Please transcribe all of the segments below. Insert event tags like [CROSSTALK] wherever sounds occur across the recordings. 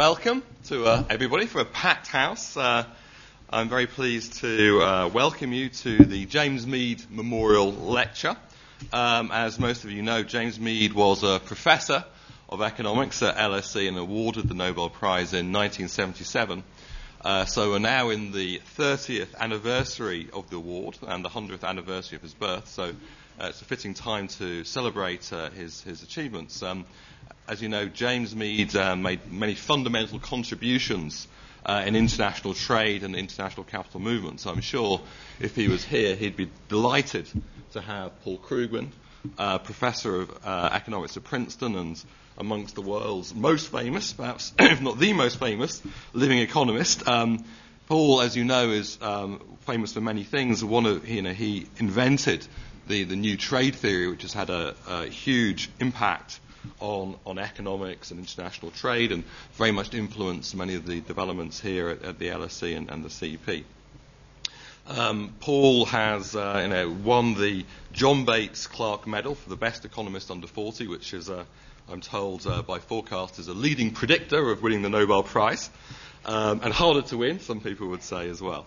Welcome to uh, everybody for a packed house. Uh, I'm very pleased to uh, welcome you to the James Meade Memorial Lecture. Um, as most of you know, James Meade was a professor of economics at LSE and awarded the Nobel Prize in 1977. Uh, so we're now in the 30th anniversary of the award and the 100th anniversary of his birth. So it's a fitting time to celebrate uh, his, his achievements. Um, as you know, James Meade uh, made many fundamental contributions uh, in international trade and international capital movement. So I'm sure if he was here, he'd be delighted to have Paul Krugman, uh, professor of uh, economics at Princeton and amongst the world's most famous, perhaps [COUGHS] if not the most famous, living economist. Um, Paul, as you know, is um, famous for many things. One of, you know, he invented the, the new trade theory, which has had a, a huge impact on, on economics and international trade and very much influenced many of the developments here at, at the LSE and, and the CEP. Um, Paul has uh, you know, won the John Bates Clark Medal for the best economist under 40, which is, uh, I'm told uh, by forecasters, a leading predictor of winning the Nobel Prize, um, and harder to win, some people would say as well.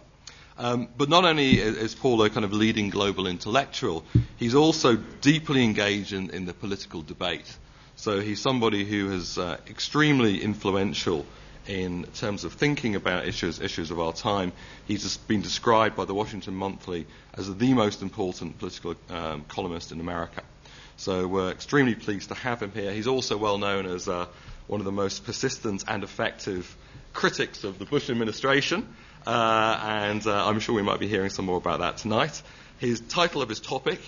Um, but not only is Paul a kind of leading global intellectual, he's also deeply engaged in, in the political debate. So he's somebody who is uh, extremely influential in terms of thinking about issues, issues of our time. He's been described by the Washington Monthly as the most important political um, columnist in America. So we're extremely pleased to have him here. He's also well known as uh, one of the most persistent and effective critics of the Bush administration, and uh, I'm sure we might be hearing some more about that tonight. His title of his topic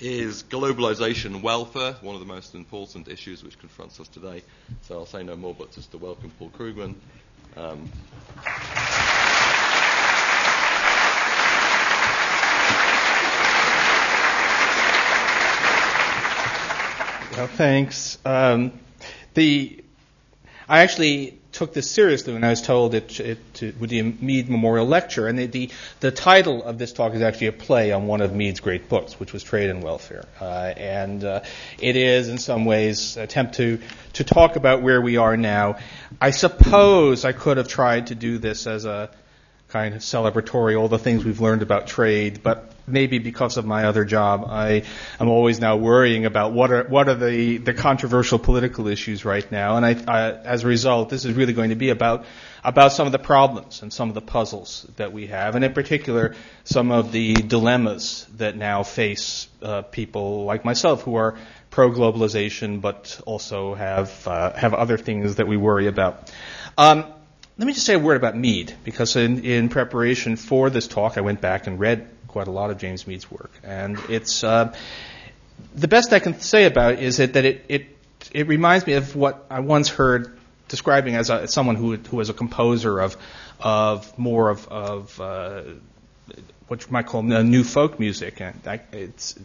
is globalization welfare, one of the most important issues which confronts us today. So I'll say no more, but just to welcome Paul Krugman. Um, well, thanks. Um, the I actually took this seriously when I was told it, it, it would be a Meade Memorial Lecture, and the, the, the title of this talk is actually a play on one of Meade's great books, which was Trade and Welfare, uh, and uh, it is in some ways attempt to to talk about where we are now. I suppose I could have tried to do this as a kind of celebratory all the things we've learned about trade, but maybe because of my other job, I am always now worrying about what are what are the the controversial political issues right now, and I, I, as a result, this is really going to be about about some of the problems and some of the puzzles that we have, and in particular, some of the dilemmas that now face uh, people like myself who are pro globalization, but also have uh, have other things that we worry about. Um, let me just say a word about Meade, because in, in preparation for this talk, I went back and read quite a lot of James Meade's work. And it's uh, the best I can say about it is that, that it, it it reminds me of what I once heard describing as, a, as someone who who was a composer of of more of of uh, what you might call new folk music, and I, it's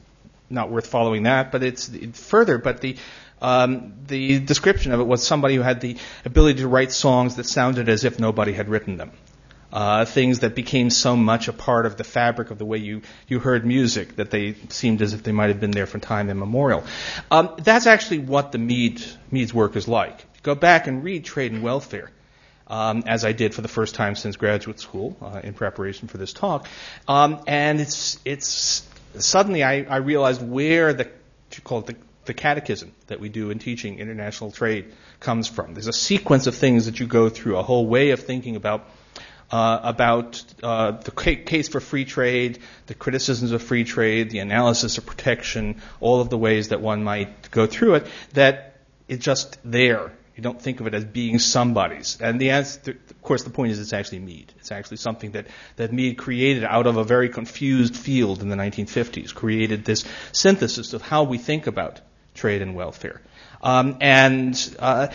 not worth following that, but it's further. But the um, the description of it was somebody who had the ability to write songs that sounded as if nobody had written them uh, things that became so much a part of the fabric of the way you, you heard music that they seemed as if they might have been there from time immemorial. Um, that's actually what the Meade, Meade's work is like. Go back and read Trade and Welfare. Um, as I did for the first time since graduate school uh, in preparation for this talk, um, and it's it's suddenly I, I realized where the call it the, the catechism that we do in teaching international trade comes from. There's a sequence of things that you go through, a whole way of thinking about uh, about uh, the case for free trade, the criticisms of free trade, the analysis of protection, all of the ways that one might go through it, that it's just there. You don't think of it as being somebody's. And the answer, of course, the point is it's actually Meade. It's actually something that, that Meade created out of a very confused field in the 1950s, created this synthesis of how we think about trade and welfare. Um, and uh,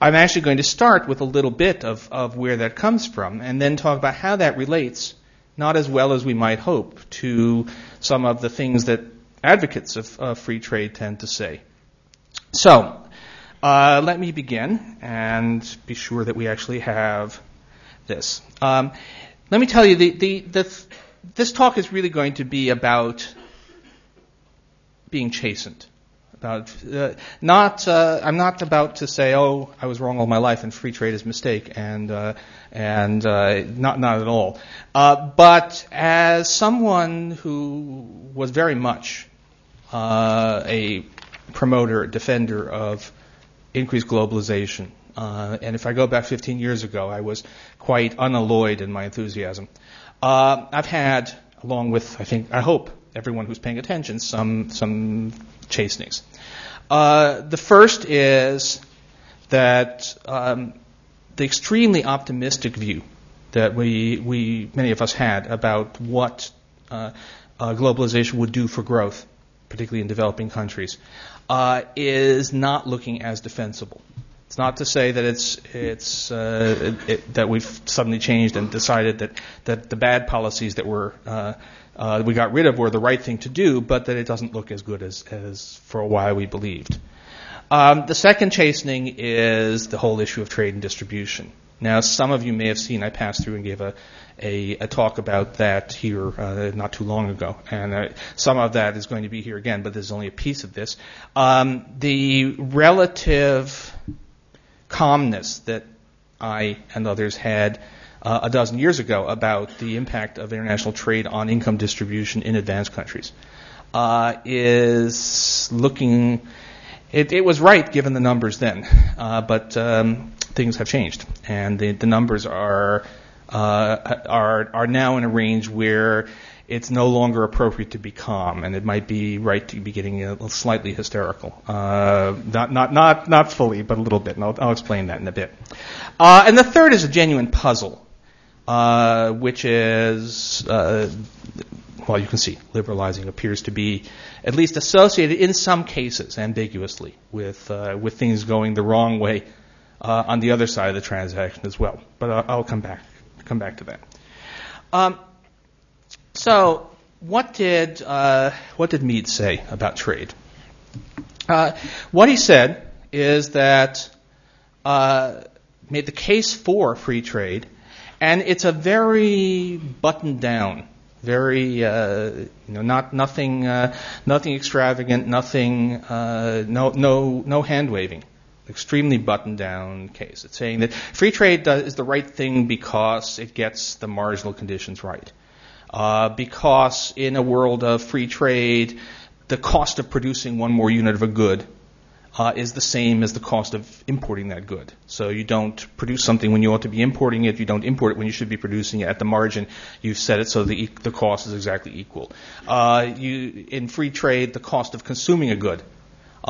I'm actually going to start with a little bit of, of where that comes from and then talk about how that relates, not as well as we might hope, to some of the things that advocates of, of free trade tend to say. So, uh, let me begin and be sure that we actually have this. Um, let me tell you, the, the, the, this talk is really going to be about being chastened about uh, not. Uh, I'm not about to say, "Oh, I was wrong all my life, and free trade is a mistake," and uh, and uh, not not at all. Uh, but as someone who was very much uh, a promoter, defender of increased globalization, and if I go back 15 years ago, I was quite unalloyed in my enthusiasm. I've had, along with I think I hope everyone who's paying attention some some chastenings. Uh, the first is that um, the extremely optimistic view that we we many of us had about what uh, uh, globalization would do for growth, particularly in developing countries, uh, is not looking as defensible. It's not to say that it's it's uh, it, that we've suddenly changed and decided that that the bad policies that were uh, uh, we got rid of were the right thing to do, but that it doesn't look as good as, as for a while we believed. Um, the second chastening is the whole issue of trade and distribution. Now, some of you may have seen I passed through and gave a, a, a talk about that here uh, not too long ago, and uh, some of that is going to be here again, but there's only a piece of this. Um, the relative calmness that I and others had uh, a dozen years ago about the impact of international trade on income distribution in advanced countries uh, is looking. It, it, was right given the numbers then, uh, but um, things have changed, and the, the numbers are uh, are are now in a range where it's no longer appropriate to be calm, and it might be right to be getting a, slightly hysterical. Uh, not, not, not, not fully, but a little bit, and I'll, I'll explain that in a bit. Uh, and the third is a genuine puzzle uh, which is, uh, well, you can see, liberalizing appears to be at least associated in some cases ambiguously with uh, with things going the wrong way uh, on the other side of the transaction as well. But I'll, I'll come back come back to that. Um, so, what did uh, what did Meade say about trade? Uh, what he said is that made the case for free trade and it's a very buttoned down, very uh, you know not nothing uh, nothing extravagant, nothing uh, no no no hand waving. Extremely buttoned down case. It's saying that free trade does, is the right thing because it gets the marginal conditions right. Uh, because in a world of free trade, the cost of producing one more unit of a good uh, is the same as the cost of importing that good. So you don't produce something when you ought to be importing it. You don't import it when you should be producing it. At the margin, you've set it so the the cost is exactly equal. Uh, you in free trade, the cost of consuming a good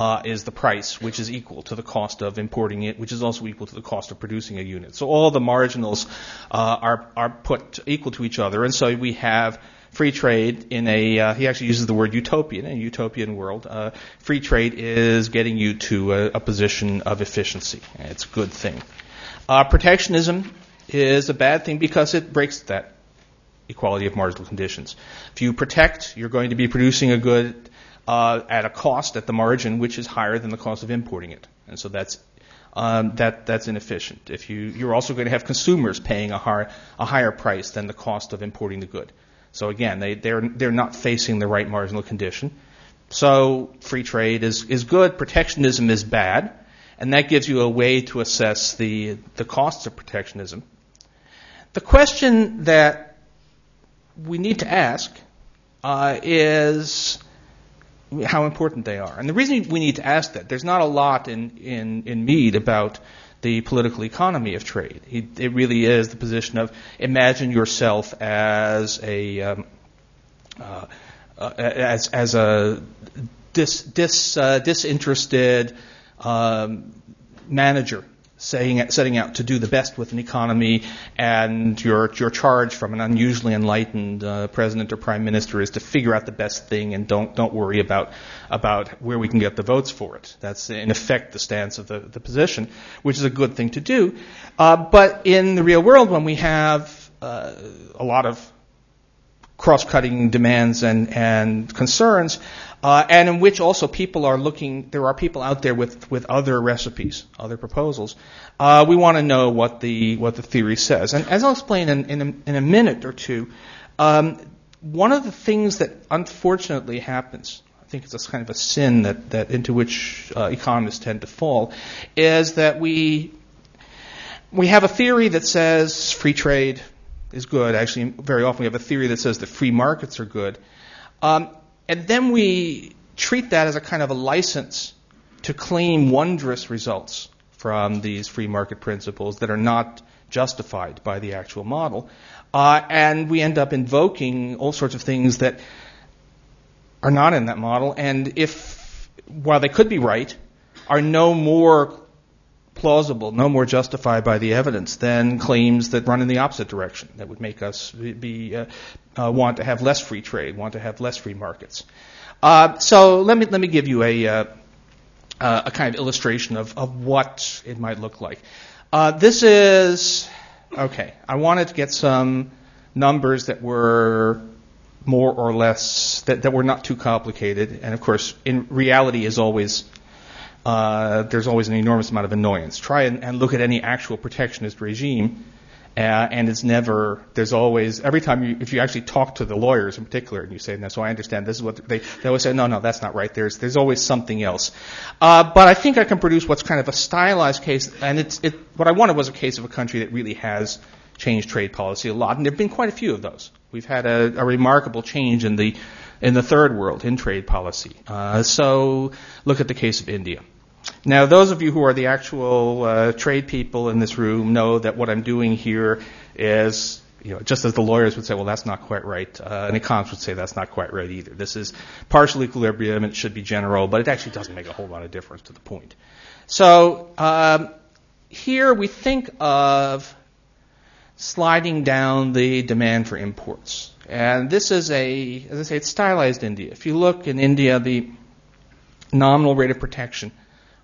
uh, is the price, which is equal to the cost of importing it, which is also equal to the cost of producing a unit. So all the marginals uh, are are put equal to each other, and so we have free trade in a, uh, he actually uses the word utopian, in a utopian world, uh, free trade is getting you to a, a, position of efficiency. It's a good thing. Uh, protectionism is a bad thing because it breaks that equality of marginal conditions. If you protect, you're going to be producing a good uh, at a cost at the margin which is higher than the cost of importing it. And so that's um, that that's inefficient. If you you're also going to have consumers paying a higher a higher price than the cost of importing the good. So again, they, they're, they're not facing the right marginal condition. So free trade is, is good, protectionism is bad, and that gives you a way to assess the, the costs of protectionism. The question that we need to ask uh, is how important they are. And the reason we need to ask that, there's not a lot in, in, in Meade about the political economy of trade. it really is the position of imagine yourself as a um, uh, uh, as as a dis, dis, uh, disinterested um, manager saying, setting out to do the best with an economy, and your your charge from an unusually enlightened uh, president or prime minister is to figure out the best thing and don't don't worry about about where we can get the votes for it. That's in effect the stance of the, the position, which is a good thing to do. Uh, but in the real world, when we have uh, a lot of cross-cutting demands and, and concerns, uh, and in which also people are looking, there are people out there with, with other recipes, other proposals. Uh, we want to know what the, what the theory says. And as I'll explain in, in, a, in a minute or two, um, one of the things that unfortunately happens, I think it's a kind of a sin that, that into which uh, economists tend to fall, is that we we have a theory that says free trade is good. Actually, very often we have a theory that says that free markets are good, um, and then we treat that as a kind of a license to claim wondrous results from these free market principles that are not justified by the actual model. Uh, and we end up invoking all sorts of things that are not in that model, and if, while they could be right, are no more plausible, no more justified by the evidence than claims that run in the opposite direction, that would make us be, uh, uh, want to have less free trade, want to have less free markets. Uh, so let me let me give you a uh, uh, a kind of illustration of, of what it might look like. Uh, this is okay. I wanted to get some numbers that were more or less that, that were not too complicated. And of course, in reality, is always uh, there's always an enormous amount of annoyance. Try and, and look at any actual protectionist regime, uh, and it's never. There's always every time you if you actually talk to the lawyers in particular, and you say, "No, so I understand this is what they they always say." No, no, that's not right. There's there's always something else. Uh, but I think I can produce what's kind of a stylized case, and it's it. What I wanted was a case of a country that really has changed trade policy a lot, and there've been quite a few of those. We've had a, a remarkable change in the in the third world in trade policy. Uh, so look at the case of India. Now, those of you who are the actual uh, trade people in this room know that what I'm doing here is, you know, just as the lawyers would say, well, that's not quite right. Uh, an economist would say that's not quite right either. This is partial equilibrium. It should be general, but it actually doesn't make a whole lot of difference to the point. So um, here we think of sliding down the demand for imports. And this is a, as I say, it's stylized India. If you look in India, the nominal rate of protection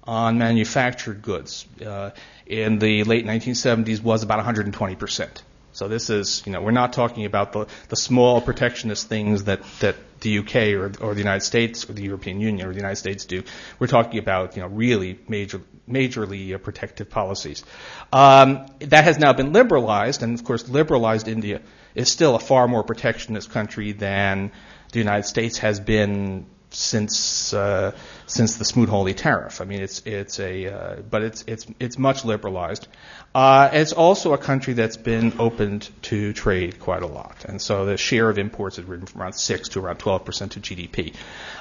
on manufactured goods uh, in the late 1970s was about 120 percent. So this is, you know, we're not talking about the, the small protectionist things that, that the UK or, or the United States or the European Union or the United States do. We're talking about, you know, really major, majorly uh, protective policies. Um, that has now been liberalized, and of course, liberalized India is still a far more protectionist country than the United States has been since uh, since the Smoot-Hawley tariff. I mean, it's it's a uh, but it's it's it's much liberalized. Uh, it's also a country that's been opened to trade quite a lot, and so the share of imports has risen from around six to around 12 percent of GDP,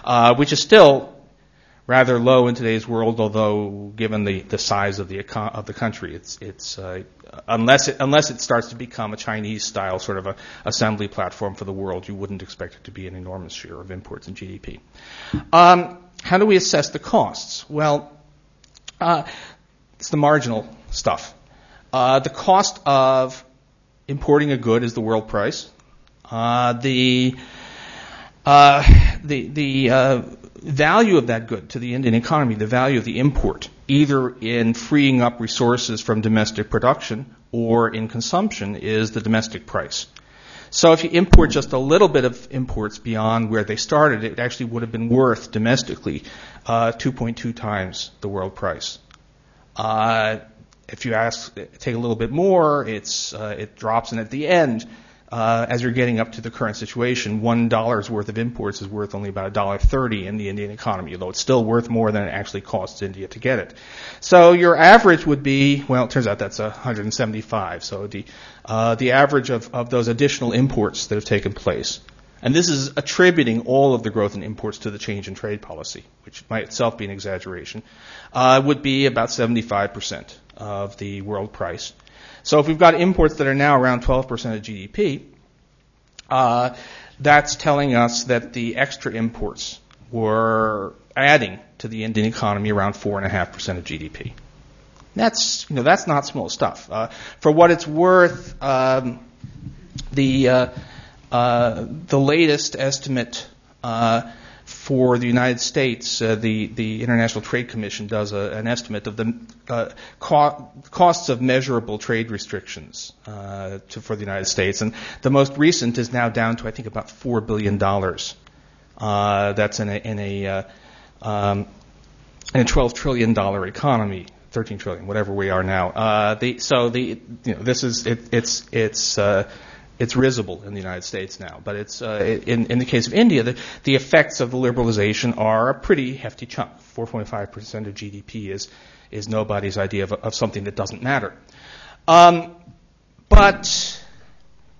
uh, which is still rather low in today's world. Although, given the, the size of the of the country, it's it's uh, unless it unless it starts to become a Chinese style sort of a assembly platform for the world, you wouldn't expect it to be an enormous share of imports and GDP. Um, how do we assess the costs? Well, uh, it's the marginal stuff. Uh, the cost of importing a good is the world price. Uh, the uh, the the uh, value of that good to the Indian economy, the value of the import, either in freeing up resources from domestic production or in consumption, is the domestic price. So if you import just a little bit of imports beyond where they started, it actually would have been worth domestically uh, 2.2 times the world price. Uh, if you ask, take a little bit more, it's uh, it drops, and at the end, uh, as you're getting up to the current situation, one dollar's worth of imports is worth only about a dollar thirty in the Indian economy, although it's still worth more than it actually costs India to get it. So your average would be, well, it turns out that's 175. So the uh, the average of, of those additional imports that have taken place, and this is attributing all of the growth in imports to the change in trade policy, which might itself be an exaggeration, uh, would be about 75 percent of the world price. So if we've got imports that are now around 12% of GDP, uh, that's telling us that the extra imports were adding to the Indian economy around 4.5% of GDP. That's, you know, that's not small stuff. Uh, for what it's worth, um, the, uh, uh the latest estimate uh, for the United States, uh, the, the International Trade Commission does a, an estimate of the uh, co- costs of measurable trade restrictions uh, to, for the United States. And the most recent is now down to, I think, about $4 billion. Uh, that's in a, in a, uh, um, in a $12 trillion economy. 13 trillion, whatever we are now. Uh, the, so the, you know, this is, it, it's, it's, it's risible in the United States now. But it's uh, in in the case of India, the, the effects of the liberalization are a pretty hefty chunk. 4.5 percent of GDP is is nobody's idea of, of something that doesn't matter. Um, but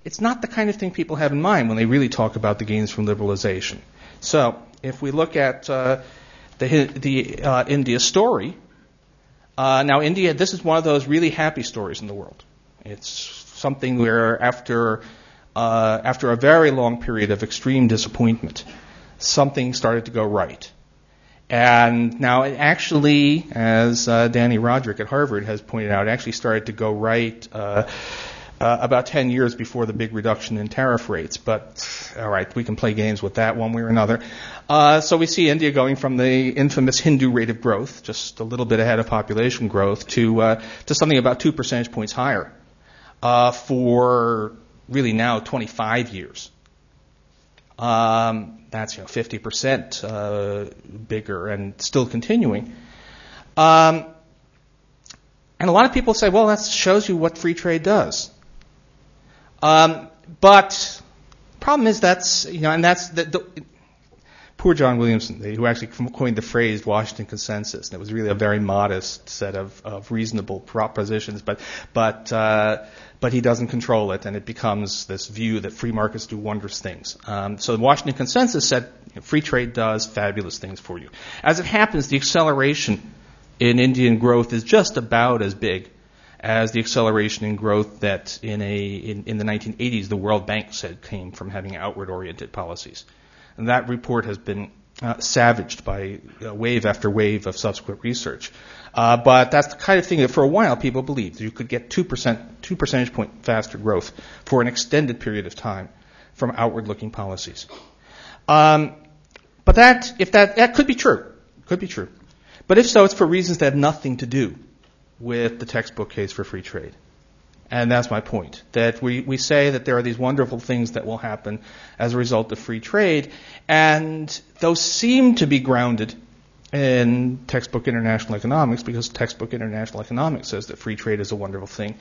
it's not the kind of thing people have in mind when they really talk about the gains from liberalization. So if we look at uh, the, the uh, India story, uh, now India, this is one of those really happy stories in the world. It's something where after uh, after a very long period of extreme disappointment, something started to go right. And now it actually, as uh, Dani Rodrik at Harvard has pointed out, it actually started to go right uh, uh, about 10 years before the big reduction in tariff rates. But all right, we can play games with that one way or another. Uh, so we see India going from the infamous Hindu rate of growth, just a little bit ahead of population growth, to uh, to something about two percentage points higher uh, for really now 25 years. Um, that's you know 50% uh, bigger and still continuing. Um, and a lot of people say, well, that shows you what free trade does. Um, but problem is that's you know, and that's the, the poor John Williamson, who actually coined the phrase Washington Consensus, and it was really a very modest set of, of reasonable propositions, but but uh, but he doesn't control it, and it becomes this view that free markets do wondrous things. Um, so the Washington Consensus said free trade does fabulous things for you. As it happens, the acceleration in Indian growth is just about as big as the acceleration in growth that in a in, in the 1980s the World Bank said came from having outward oriented policies. And that report has been uh, savaged by uh, wave after wave of subsequent research. Uh, but that's the kind of thing that for a while people believed you could get 2%, 2 percentage point faster growth for an extended period of time from outward looking policies. Um, but that, if that, that could be true. Could be true. But if so, it's for reasons that have nothing to do with the textbook case for free trade. And that's my point. That we, we say that there are these wonderful things that will happen as a result of free trade, and those seem to be grounded in textbook international economics because textbook international economics says that free trade is a wonderful thing.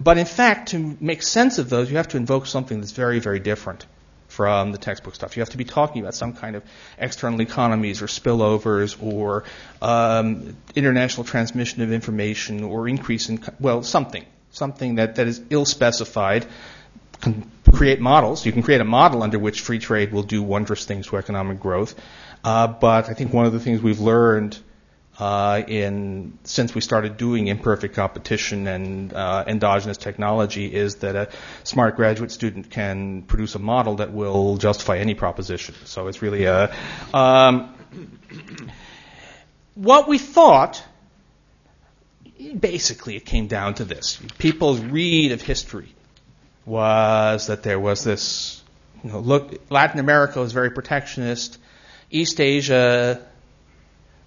But in fact, to make sense of those, you have to invoke something that's very, very different from the textbook stuff. You have to be talking about some kind of external economies or spillovers or um, international transmission of information or increase in, well, something something that, that is ill specified, can create models. You can create a model under which free trade will do wondrous things to economic growth. Uh, but I think one of the things we've learned uh, in since we started doing imperfect competition and uh, endogenous technology is that a smart graduate student can produce a model that will justify any proposition. So it's really a um, what we thought basically it came down to this. People's read of history was that there was this, you know, look, Latin America was very protectionist. East Asia,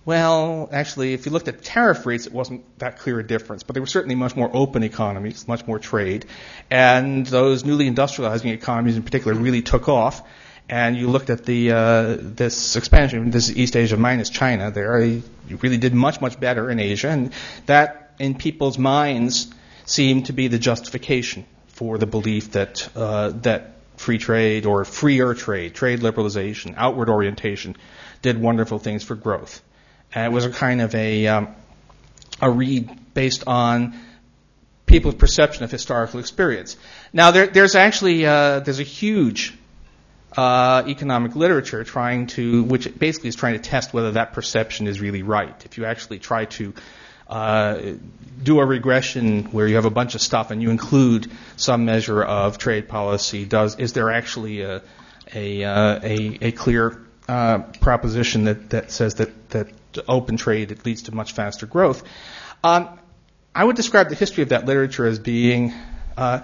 well, actually, if you looked at tariff rates, it wasn't that clear a difference, but they were certainly much more open economies, much more trade. And those newly industrializing economies in particular really took off. And you looked at the uh, this expansion, this is East Asia minus China. There, you really did much much better in Asia, and that in people's minds seem to be the justification for the belief that uh, that free trade or freer trade, trade liberalization, outward orientation, did wonderful things for growth. And it was a kind of a um, a read based on people's perception of historical experience. Now, there, there's actually uh, there's a huge uh, economic literature trying to, which basically is trying to test whether that perception is really right. If you actually try to uh, do a regression where you have a bunch of stuff and you include some measure of trade policy. Does is there actually a a uh, a, a, clear uh, proposition that, that says that that open trade leads to much faster growth? Um, I would describe the history of that literature as being uh,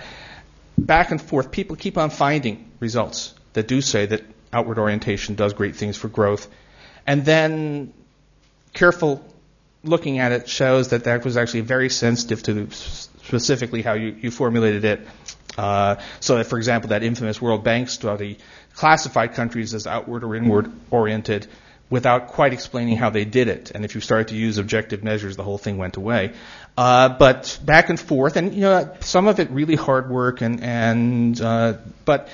back and forth. People keep on finding results that do say that outward orientation does great things for growth, and then careful looking at it shows that that was actually very sensitive to specifically how you, you formulated it. Uh, so that, for example, that infamous World Bank study classified countries as outward or inward oriented, without quite explaining how they did it. And if you started to use objective measures, the whole thing went away. Uh, but back and forth, and you know, some of it really hard work, and and uh, but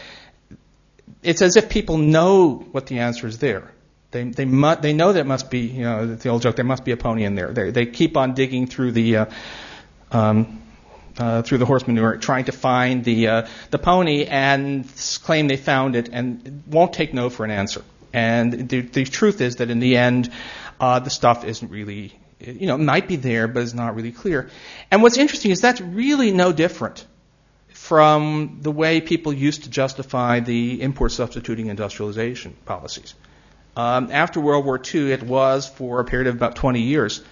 it's as if people know what the answer is there. They they mu- they know that must be you know the old joke there must be a pony in there. They they keep on digging through the uh, um, uh, through the horse manure trying to find the uh, the pony and claim they found it and won't take no for an answer. And the, the truth is that in the end, uh, the stuff isn't really you know might be there but it's not really clear. And what's interesting is that's really no different from the way people used to justify the import substituting industrialization policies. Um, after World War II, it was for a period of about 20 years.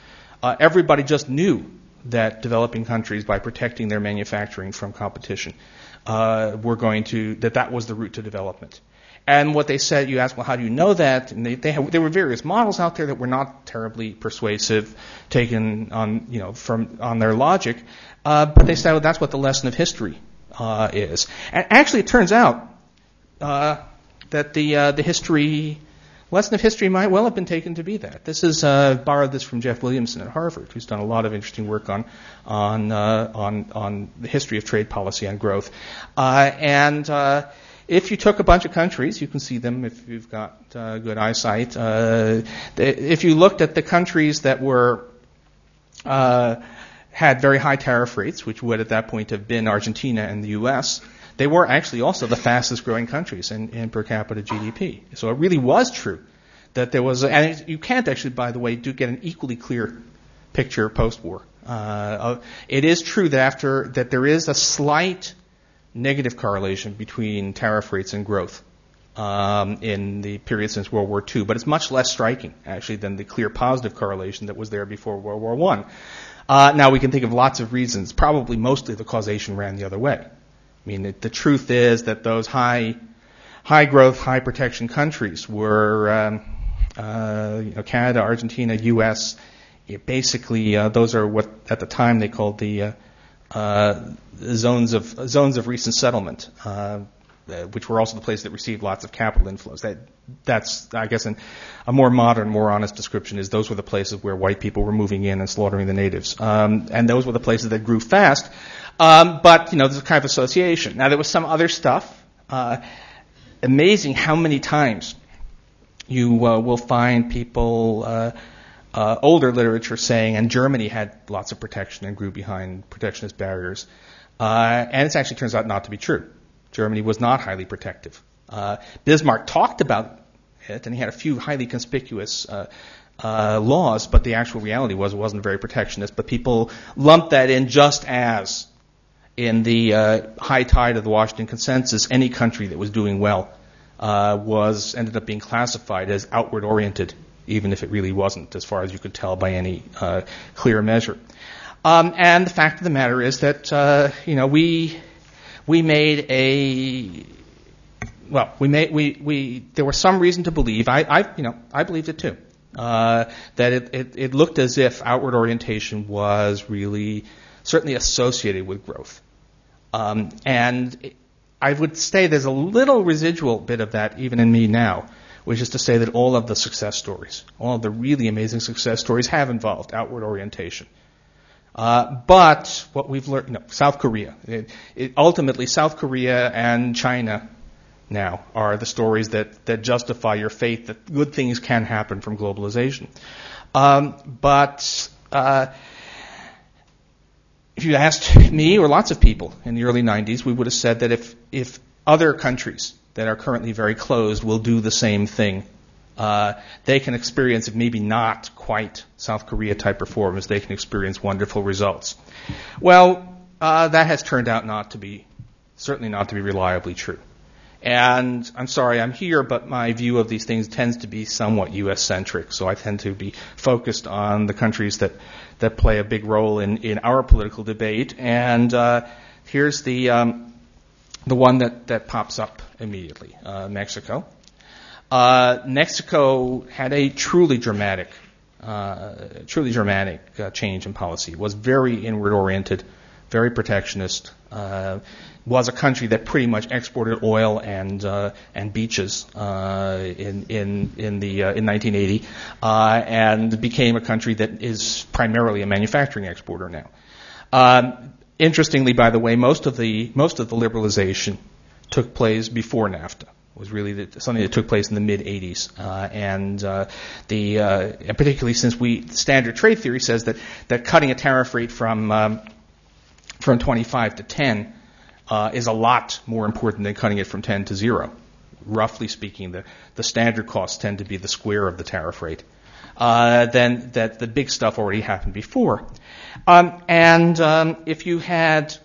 Uh, everybody just knew that developing countries, by protecting their manufacturing from competition, uh, were going to that that was the route to development. And what they said, you ask, well, how do you know that? And they, they have, there were various models out there that were not terribly persuasive, taken on, you know, from on their logic. Uh, but they said, well, that's what the lesson of history uh, is. And actually, it turns out uh, that the uh, the history lesson of history might well have been taken to be that. This is uh, borrowed this from Jeff Williamson at Harvard, who's done a lot of interesting work on on uh, on on the history of trade policy and growth. Uh, and uh, if you took a bunch of countries, you can see them if you've got uh, good eyesight. Uh, if you looked at the countries that were had very high tariff rates, which would at that point have been Argentina and the U.S they were actually also the fastest growing countries in, in per capita GDP. So it really was true that there was, and you can't actually, by the way, do get an equally clear picture post-war. Uh, it is true that after that there is a slight negative correlation between tariff rates and growth um, in the period since World War II, but it's much less striking actually than the clear positive correlation that was there before World War One. Uh, now we can think of lots of reasons. Probably mostly the causation ran the other way. I mean, the, truth is that those high, high growth, high protection countries were um, uh, you know, Canada, Argentina, U.S. basically, uh, those are what at the time they called the uh, uh zones of zones of recent settlement, uh, uh, which were also the places that received lots of capital inflows. That that's I guess an, a more modern, more honest description is those were the places where white people were moving in and slaughtering the natives, um, and those were the places that grew fast. Um, but you know, there's a kind of association. Now there was some other stuff. Uh, amazing how many times you uh, will find people, uh, uh, older literature saying, and Germany had lots of protection and grew behind protectionist barriers. Uh, and it actually turns out not to be true. Germany was not highly protective. Uh, Bismarck talked about it, and he had a few highly conspicuous uh, laws, but the actual reality was it wasn't very protectionist. But people lumped that in just as in the uh, high tide of the Washington Consensus, any country that was doing well uh, was ended up being classified as outward oriented, even if it really wasn't, as far as you could tell by any uh, clear measure. Um, and the fact of the matter is that uh, you know we we made a well we made we we there was some reason to believe I, I you know I believed it too uh, that it, it it looked as if outward orientation was really certainly associated with growth. Um, and I would say there's a little residual bit of that even in me now, which is to say that all of the success stories, all of the really amazing success stories have involved outward orientation. Uh, but what we've learned, no, South Korea, it, it, ultimately South Korea and China now are the stories that, that justify your faith that good things can happen from globalization. Um, but uh, if you asked [LAUGHS] me or lots of people in the early 90s, we would have said that if, if other countries that are currently very closed will do the same thing, uh, they can experience, maybe not quite South Korea type reforms, they can experience wonderful results. Well, uh, that has turned out not to be, certainly not to be reliably true. And I'm sorry I'm here, but my view of these things tends to be somewhat U.S. centric. So I tend to be focused on the countries that that play a big role in, in our political debate. And uh, here's the um, the one that, that pops up immediately: uh, Mexico. Uh, Mexico had a truly dramatic, uh, truly dramatic uh, change in policy. It was very inward oriented, very protectionist, uh, was a country that pretty much exported oil and uh, and beaches uh, in in in the uh, in 1980, uh, and became a country that is primarily a manufacturing exporter now. Um, interestingly, by the way, most of the most of the liberalization took place before NAFTA. It was really the, something that took place in the mid 80s, uh, and uh, the and particularly since we standard trade theory says that that cutting a tariff rate from um, from 25 to 10 uh, is a lot more important than cutting it from 10 to 0. Roughly speaking, the, the standard costs tend to be the square of the tariff rate. Uh, then that the big stuff already happened before. Um, and um, if you had,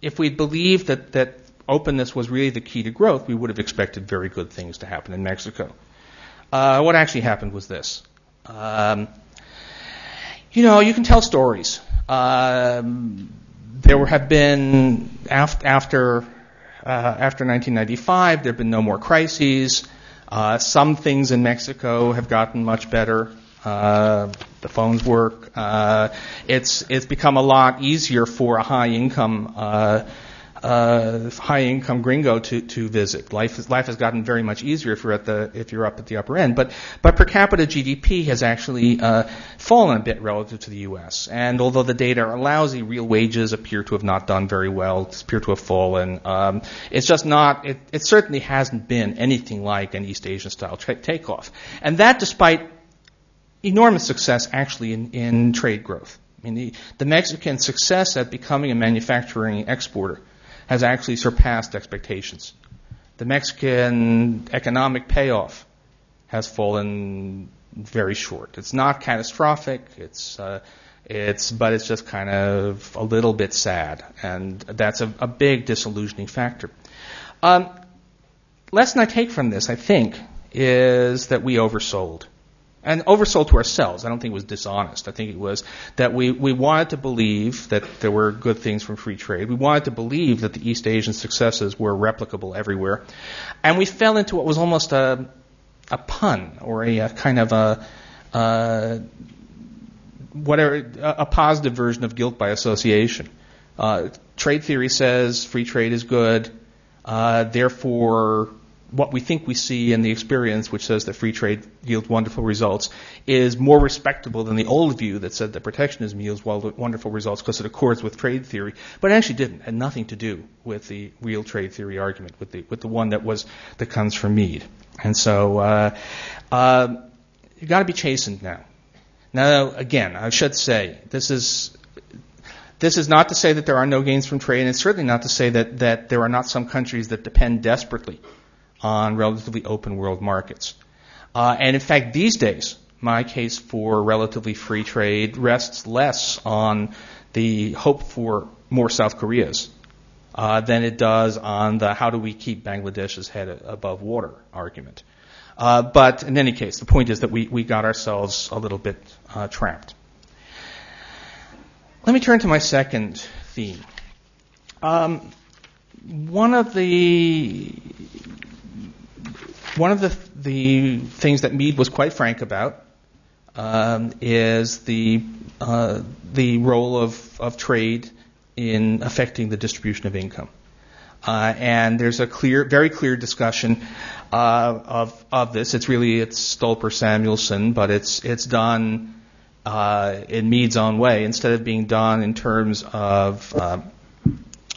if we believed that, that openness was really the key to growth, we would have expected very good things to happen in Mexico. Uh, what actually happened was this. Um, you know, you can tell stories. Um, there have been after uh, after 1995, there have been no more crises. Uh, some things in Mexico have gotten much better. Uh, the phones work. Uh, it's it's become a lot easier for a high income uh, uh, high income gringo to, to visit. Life is, life has gotten very much easier if you're at the if you're up at the upper end. But but per capita GDP has actually uh, fallen a bit relative to the U.S. And although the data are lousy, real wages appear to have not done very well. Appear to have fallen. Um, it's just not. It, it certainly hasn't been anything like an East Asian style tra- takeoff. And that despite enormous success actually in, in trade growth. I mean, the, the Mexican success at becoming a manufacturing exporter has actually surpassed expectations. The Mexican economic payoff has fallen very short. It's not catastrophic. It's uh, it's but it's just kind of a little bit sad, and that's a, a big disillusioning factor. Um, lesson I take from this, I think, is that we oversold and oversold to ourselves. I don't think it was dishonest. I think it was that we, we wanted to believe that there were good things from free trade. We wanted to believe that the East Asian successes were replicable everywhere. And we fell into what was almost a, a pun or a, a kind of a, whatever, a positive version of guilt by association. Uh, trade theory says free trade is good, uh, therefore what we think we see in the experience, which says that free trade yields wonderful results, is more respectable than the old view that said that protectionism yields wonderful results because it accords with trade theory. But it actually didn't. Had nothing to do with the real trade theory argument, with the with the one that was that comes from Meade. And so uh, uh, you've got to be chastened now. Now, again, I should say this is this is not to say that there are no gains from trade, and it's certainly not to say that, that there are not some countries that depend desperately on relatively open world markets. Uh, and in fact, these days, my case for relatively free trade rests less on the hope for more South Koreas uh, than it does on the how do we keep Bangladesh's head above water argument. Uh, but in any case, the point is that we, we got ourselves a little bit uh, trapped. Let me turn to my second theme. Um, one of the one of the, the things that Meade was quite frank about um, is the, uh, the role of, of trade in affecting the distribution of income. Uh, and there's a clear, very clear discussion uh, of of this. It's really it's Stolper Samuelson, but it's it's done uh, in Meade's own way instead of being done in terms of uh,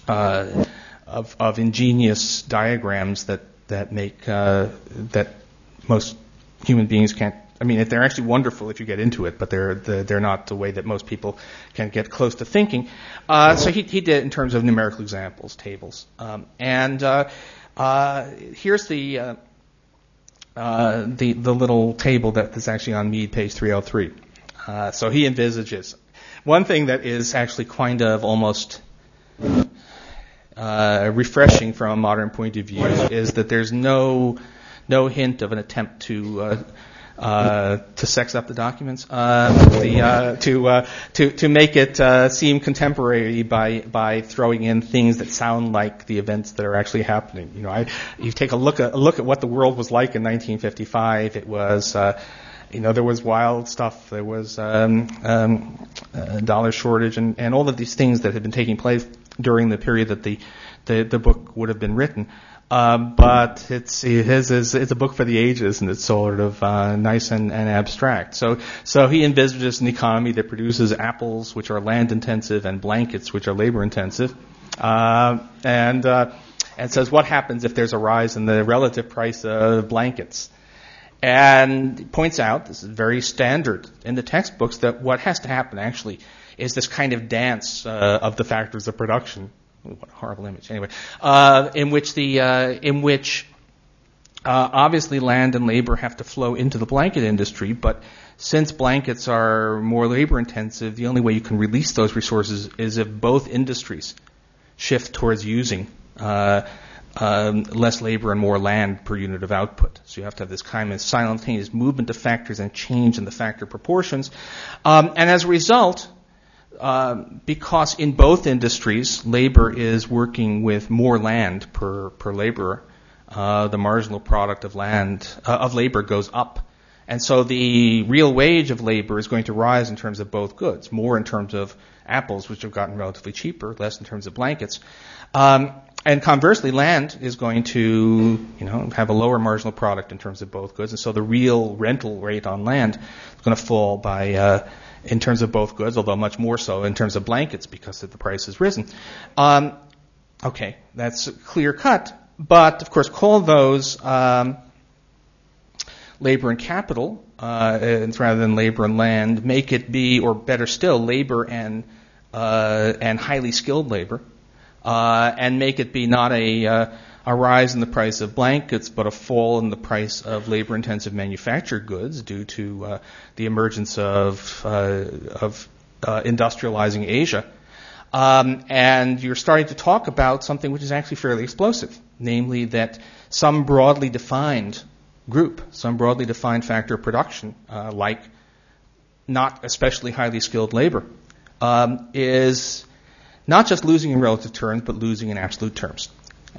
uh, of, of ingenious diagrams that that make uh, that most human beings can't. I mean, they're actually wonderful if you get into it, but they're they're not the way that most people can get close to thinking. Uh, so he he did in terms of numerical examples, tables, um, and uh, uh, here's the. Uh, uh, the the little table that is actually on Meade page 303. Uh, so he envisages one thing that is actually kind of almost uh, refreshing from a modern point of view is that there's no no hint of an attempt to uh, uh, to sex up the documents, uh, the, uh, to uh, to to make it uh, seem contemporary by by throwing in things that sound like the events that are actually happening. You know, I, you take a look at a look at what the world was like in 1955. It was. Uh, you know, there was wild stuff. There was um, um, dollar shortage and, and all of these things that had been taking place during the period that the, the, the book would have been written. Um, but it's his is it's a book for the ages, and it's sort of uh, nice and, and abstract. So so he envisages an economy that produces apples, which are land intensive, and blankets, which are labor intensive, uh, and uh, and says what happens if there's a rise in the relative price of blankets. And points out, this is very standard in the textbooks, that what has to happen actually is this kind of dance uh, of the factors of production what a horrible image. Anyway, uh, in which the uh, in which uh, obviously land and labor have to flow into the blanket industry, but since blankets are more labor intensive, the only way you can release those resources is if both industries shift towards using uh, um, less labor and more land per unit of output. So you have to have this kind of simultaneous movement of factors and change in the factor proportions. Um, and as a result, um, because in both industries, labor is working with more land per per laborer. Uh, the marginal product of land uh, of labor goes up, and so the real wage of labor is going to rise in terms of both goods, more in terms of apples, which have gotten relatively cheaper, less in terms of blankets. Um, and conversely, land is going to, you know, have a lower marginal product in terms of both goods, and so the real rental rate on land is going to fall by uh, in terms of both goods, although much more so in terms of blankets because the price has risen. Um, okay, that's clear cut. But of course, call those um, labor and capital uh, rather than labor and land. Make it be, or better still, labor and uh, and highly skilled labor, uh, and make it be not a uh, a rise in the price of blankets, but a fall in the price of labor intensive manufactured goods due to uh, the emergence of, uh, of uh, industrializing Asia. Um, and you're starting to talk about something which is actually fairly explosive, namely that some broadly defined group, some broadly defined factor of production, uh, like not especially highly skilled labor, um, is not just losing in relative terms, but losing in absolute terms.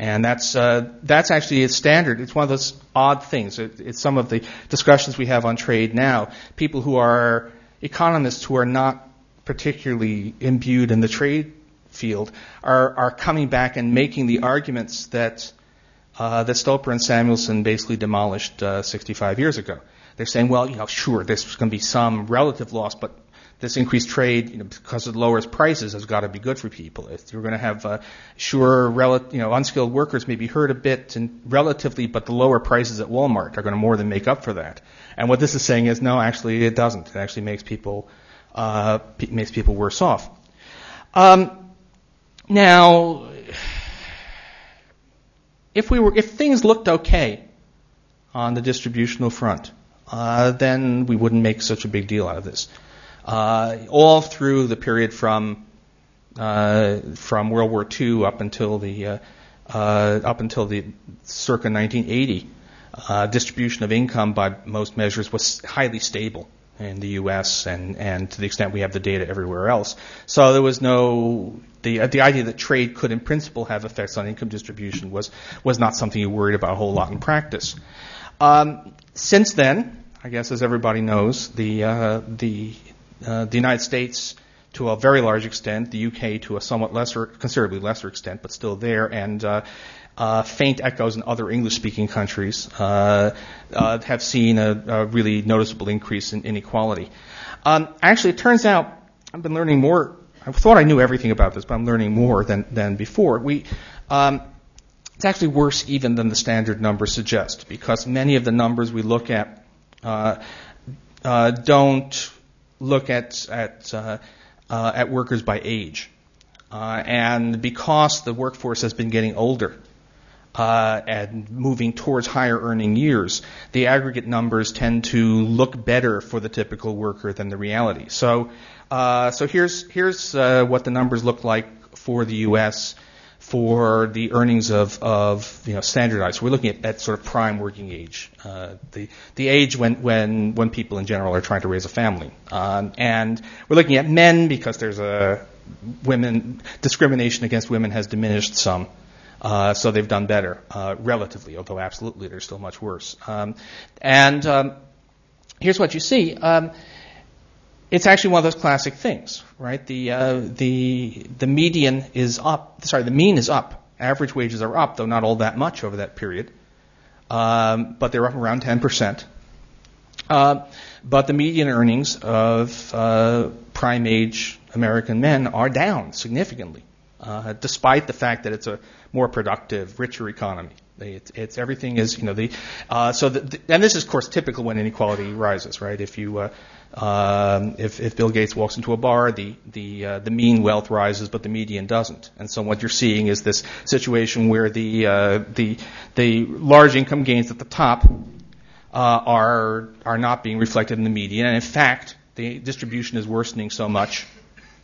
And that's, uh, that's actually a standard. It's one of those odd things. It, it's some of the discussions we have on trade now. People who are economists who are not particularly imbued in the trade field are, are coming back and making the arguments that, uh, that Stolper and Samuelson basically demolished uh, 65 years ago. They're saying, well, you know, sure, there's going to be some relative loss, but this increased trade, you know, because it lowers prices, has got to be good for people. If you're going to have, uh, sure, rel- you know, unskilled workers may be hurt a bit and relatively, but the lower prices at Walmart are going to more than make up for that. And what this is saying is, no, actually, it doesn't. It actually makes people uh, p- makes people worse off. Um, now, if we were, if things looked okay on the distributional front, uh, then we wouldn't make such a big deal out of this uh, all through the period from uh, from World War II up until the uh, uh up until the circa 1980. Uh, distribution of income by most measures was highly stable in the U.S. and and to the extent we have the data everywhere else. So there was no the the idea that trade could in principle have effects on income distribution was was not something you worried about a whole lot in practice. Um, since then, I guess as everybody knows, the uh, the uh, the United States to a very large extent, the UK to a somewhat lesser, considerably lesser extent, but still there, and uh, uh, faint echoes in other English-speaking countries uh, have seen a, a, really noticeable increase in inequality. Um, actually, it turns out I've been learning more. I thought I knew everything about this, but I'm learning more than than before. We um, it's actually worse even than the standard numbers suggest, because many of the numbers we look at uh, uh, don't look at at uh, uh, at workers by age, uh, and because the workforce has been getting older uh, and moving towards higher earning years, the aggregate numbers tend to look better for the typical worker than the reality. So, uh, so here's here's what the numbers look like for the U.S for the earnings of, of you know, standardized. We're looking at, at sort of prime working age, uh, the, the age when, when, when people in general are trying to raise a family. Um, and we're looking at men because there's a women, discrimination against women has diminished some. Uh, so they've done better, uh, relatively, although absolutely they're still much worse. Um, and um, here's what you see. It's actually one of those classic things, right? The uh, the the median is up. Sorry, the mean is up. Average wages are up, though not all that much over that period. Um, but they're up around 10 percent. Uh, but the median earnings of uh, prime age American men are down significantly, uh, despite the fact that it's a more productive, richer economy. It's, it's everything is you know the uh, so the, the, and this is of course typical when inequality rises, right? If you uh, um, if, if Bill Gates walks into a bar, the the uh, the mean wealth rises, but the median doesn't. And so what you're seeing is this situation where the uh, the the large income gains at the top uh, are are not being reflected in the median, and in fact, the distribution is worsening so much.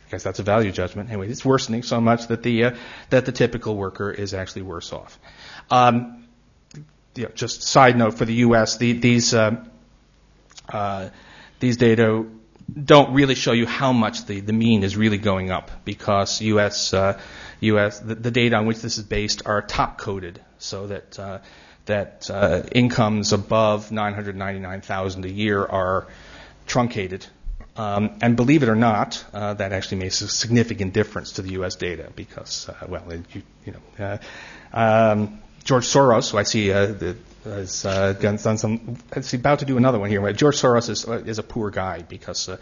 I guess that's a value judgment. Anyway, it's worsening so much that the uh, that the typical worker is actually worse off. Um, you know, just side note for the U.S. The, these uh, uh, these data don't really show you how much the, the mean is really going up because U.S. Uh, U.S. The, the, data on which this is based are top coded so that uh, that uh, incomes above 999,000 a year are truncated. Um, and believe it or not, uh, that actually makes a significant difference to the U.S. data because, uh, well, you, you know, uh, um, George Soros, who I see the has uh, done, some. He's about to do another one here. George Soros is, uh, is a poor guy because uh, uh,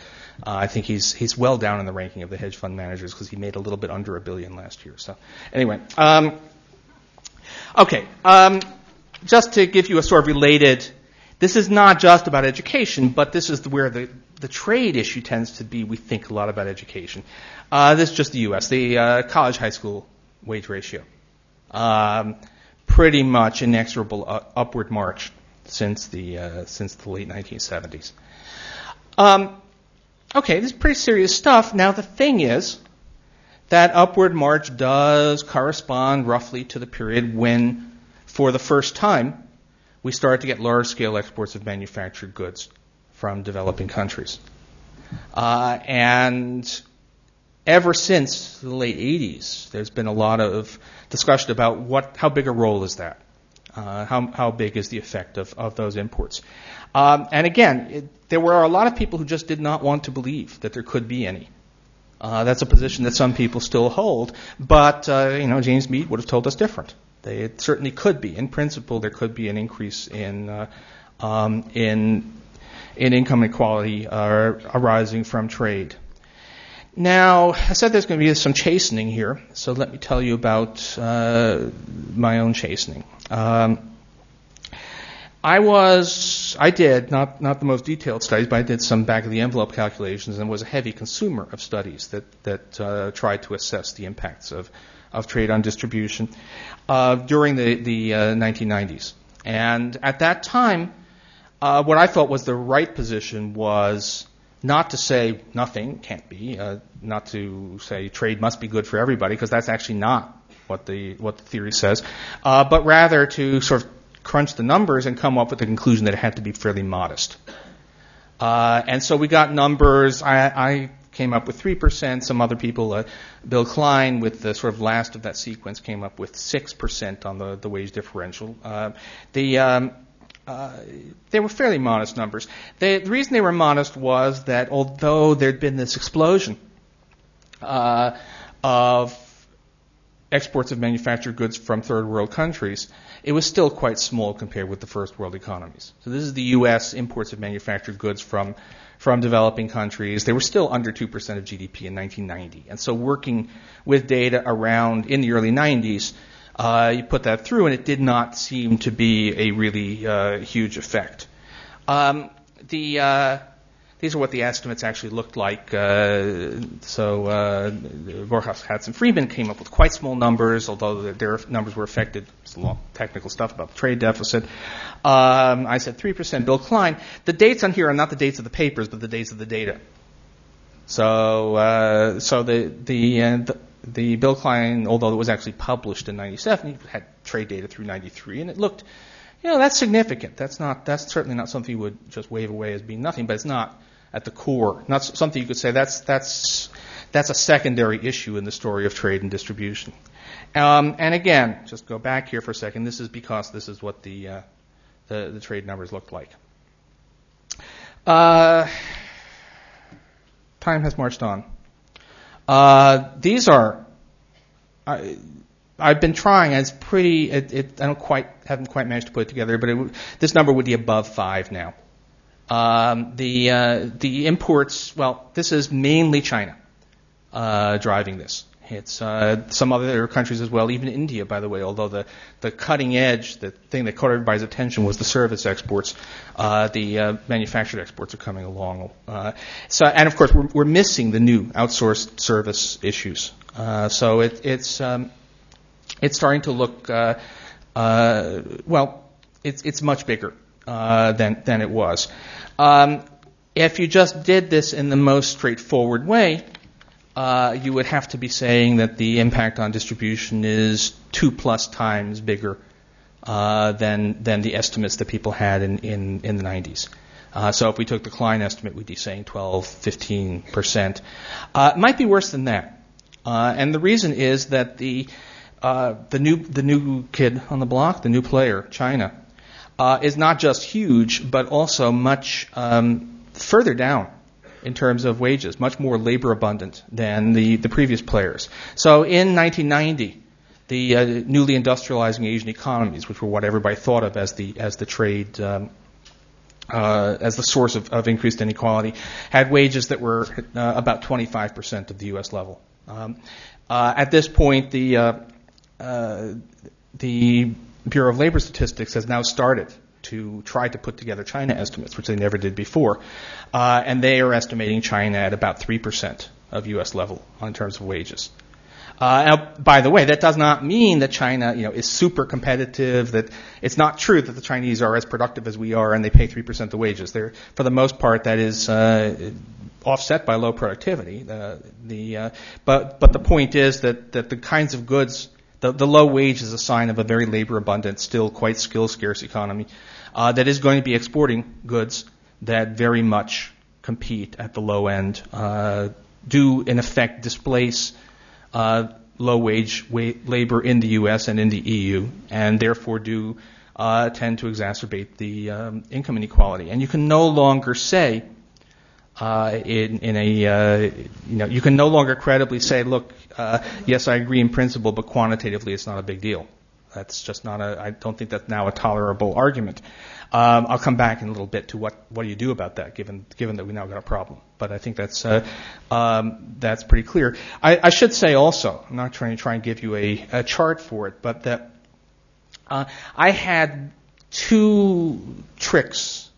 I think he's he's well down in the ranking of the hedge fund managers because he made a little bit under a billion last year. So anyway, um, okay. Um, just to give you a sort of related. This is not just about education, but this is where the the trade issue tends to be. We think a lot about education. Uh, this is just the U.S. The uh, college high school wage ratio. Um, pretty much inexorable uh, upward march since the uh, since the late 1970s. Um, okay, this is pretty serious stuff. Now the thing is that upward march does correspond roughly to the period when, for the first time, we started to get large-scale exports of manufactured goods from developing countries. Uh, and ever since the late 80s, there's been a lot of discussion about what, how big a role is that? Uh, how, how big is the effect of, of those imports? Um, and again, it, there were a lot of people who just did not want to believe that there could be any. Uh, that's a position that some people still hold, but uh, you know James Meade would have told us different. They, it certainly could be. In principle, there could be an increase in uh, um, in in income inequality uh, arising from trade. Now, I said there's going to be some chastening here, so let me tell you about uh, my own chastening. Um, I was, I did, not, not the most detailed studies, but I did some back of the envelope calculations and was a heavy consumer of studies that, that uh, tried to assess the impacts of, of trade on distribution uh, during the, the uh, 1990s. And at that time, uh, what I thought was the right position was not to say nothing can't be, uh, not to say trade must be good for everybody, because that's actually not what the what the theory says, uh, but rather to sort of crunch the numbers and come up with the conclusion that it had to be fairly modest. Uh, and so we got numbers. I, I came up with three percent. Some other people, uh, Bill Cline, with the sort of last of that sequence, came up with six percent on the the wage differential. Uh, the um, uh, they were fairly modest numbers. They, the reason they were modest was that although there'd been this explosion uh, of exports of manufactured goods from third world countries, it was still quite small compared with the first world economies. So this is the U.S. imports of manufactured goods from from developing countries. They were still under 2% of GDP in 1990. And so working with data around in the early 90s, uh, you put that through, and it did not seem to be a really uh, huge effect. Um, the uh, these are what the estimates actually looked like. Uh, so uh, Borjas Katz, and Freeman came up with quite small numbers, although their numbers were affected. It's a long technical stuff about the trade deficit. Um, I said 3%. Bill Cline. The dates on here are not the dates of the papers, but the dates of the data. So, uh, so the the, uh, the the Bill Cline, although it was actually published in 97, had trade data through 93, and it looked, you know, that's significant. That's not, that's certainly not something you would just wave away as being nothing, but it's not at the core, not something you could say that's, that's, that's a secondary issue in the story of trade and distribution. Um, and again, just go back here for a second. This is because this is what the, uh, the, the, trade numbers looked like. Uh, time has marched on. Uh, these are, I, I've been trying. It's pretty. It, it, I don't quite haven't quite managed to put it together, but it, this number would be above five now. Um, the uh, the imports. Well, this is mainly China uh, driving this. It's uh, some other countries as well, even India, by the way. Although the, the cutting edge, the thing that caught everybody's attention was the service exports. Uh, the uh, manufactured exports are coming along. Uh, so, and of course, we're, we're missing the new outsourced service issues. Uh, so it, it's um, it's starting to look uh, well. It's it's much bigger than than it was. Um, if you just did this in the most straightforward way, uh, you would have to be saying that the impact on distribution is two plus times bigger uh, than than the estimates that people had in in, in the 90s. Uh, so if we took the Cline estimate, we'd be saying 12, 15 percent. Uh, it might be worse than that, uh, and the reason is that the uh, the new the new kid on the block, the new player, China, is not just huge, but also much um, further down in terms of wages, much more labor abundant than the, the previous players. So in 1990, the uh, newly industrializing Asian economies, which were what everybody thought of as the as the trade um, uh, as the source of, of, increased inequality, had wages that were uh, about 25% of the U.S. level. Um, uh, at this point, the uh, uh, the Bureau of Labor Statistics has now started to try to put together China estimates, which they never did before. Uh, and they are estimating China at about 3% of U.S. level in terms of wages. Uh, now, by the way, that does not mean that China, you know, is super competitive. That it's not true that the Chinese are as productive as we are, and they pay three percent the wages. They're, for the most part, that is uh, offset by low productivity. Uh, the uh, but but the point is that that the kinds of goods, the, the low wage is a sign of a very labor abundant, still quite skill scarce economy uh, that is going to be exporting goods that very much compete at the low end, uh, do in effect displace uh, low wage wa- labor in the U.S. and in the EU, and therefore do uh, tend to exacerbate the um, income inequality. And you can no longer say, uh, in, in, a, uh, you know, you can no longer credibly say, look, uh, yes, I agree in principle, but quantitatively it's not a big deal. That's just not a, I don't think that's now a tolerable argument. Um, I'll come back in a little bit to what, what do you do about that, given, given that we now got a problem. But I think that's, uh, um, that's pretty clear. I, I, should say also, I'm not trying to try and give you a, a chart for it, but that uh, I had two tricks,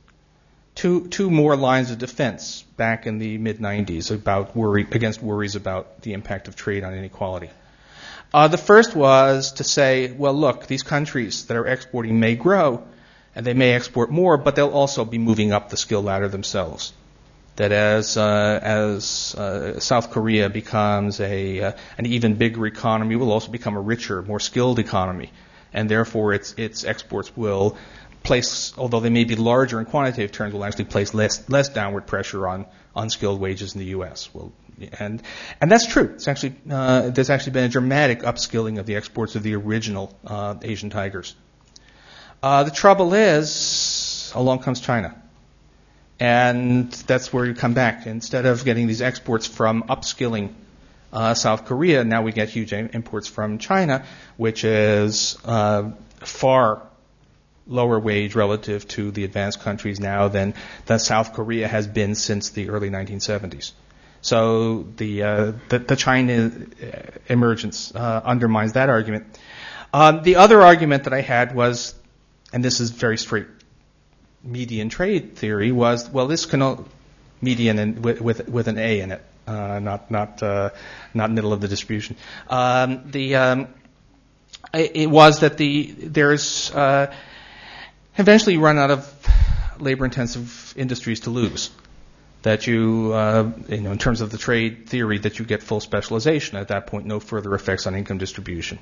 two, two more lines of defense back in the mid 90s about worry, against worries about the impact of trade on inequality. Uh, the first was to say, well, look, these countries that are exporting may grow, and they may export more, but they'll also be moving up the skill ladder themselves. That as uh, as uh, South Korea becomes a uh, an even bigger economy, will also become a richer, more skilled economy, and therefore its its exports will place, although they may be larger in quantitative terms, will actually place less less downward pressure on unskilled wages in the U.S. Will and and that's true. It's actually uh, there's actually been a dramatic upskilling of the exports of the original uh, Asian tigers. Uh, the trouble is, along comes China, and that's where you come back. Instead of getting these exports from upskilling uh, South Korea, now we get huge imports from China, which is uh, far lower wage relative to the advanced countries now than that South Korea has been since the early 1970s. So the uh, the, the, China emergence uh, undermines that argument. Um, the other argument that I had was, and this is very straight Meadian trade theory, was well this can Meadian and with, with, with an A in it, uh, not not uh, not middle of the distribution. Um, the um, it was that the there's uh, eventually run out of labor intensive industries to lose that you, uh, you know, in terms of the trade theory, that you get full specialization. At that point, no further effects on income distribution.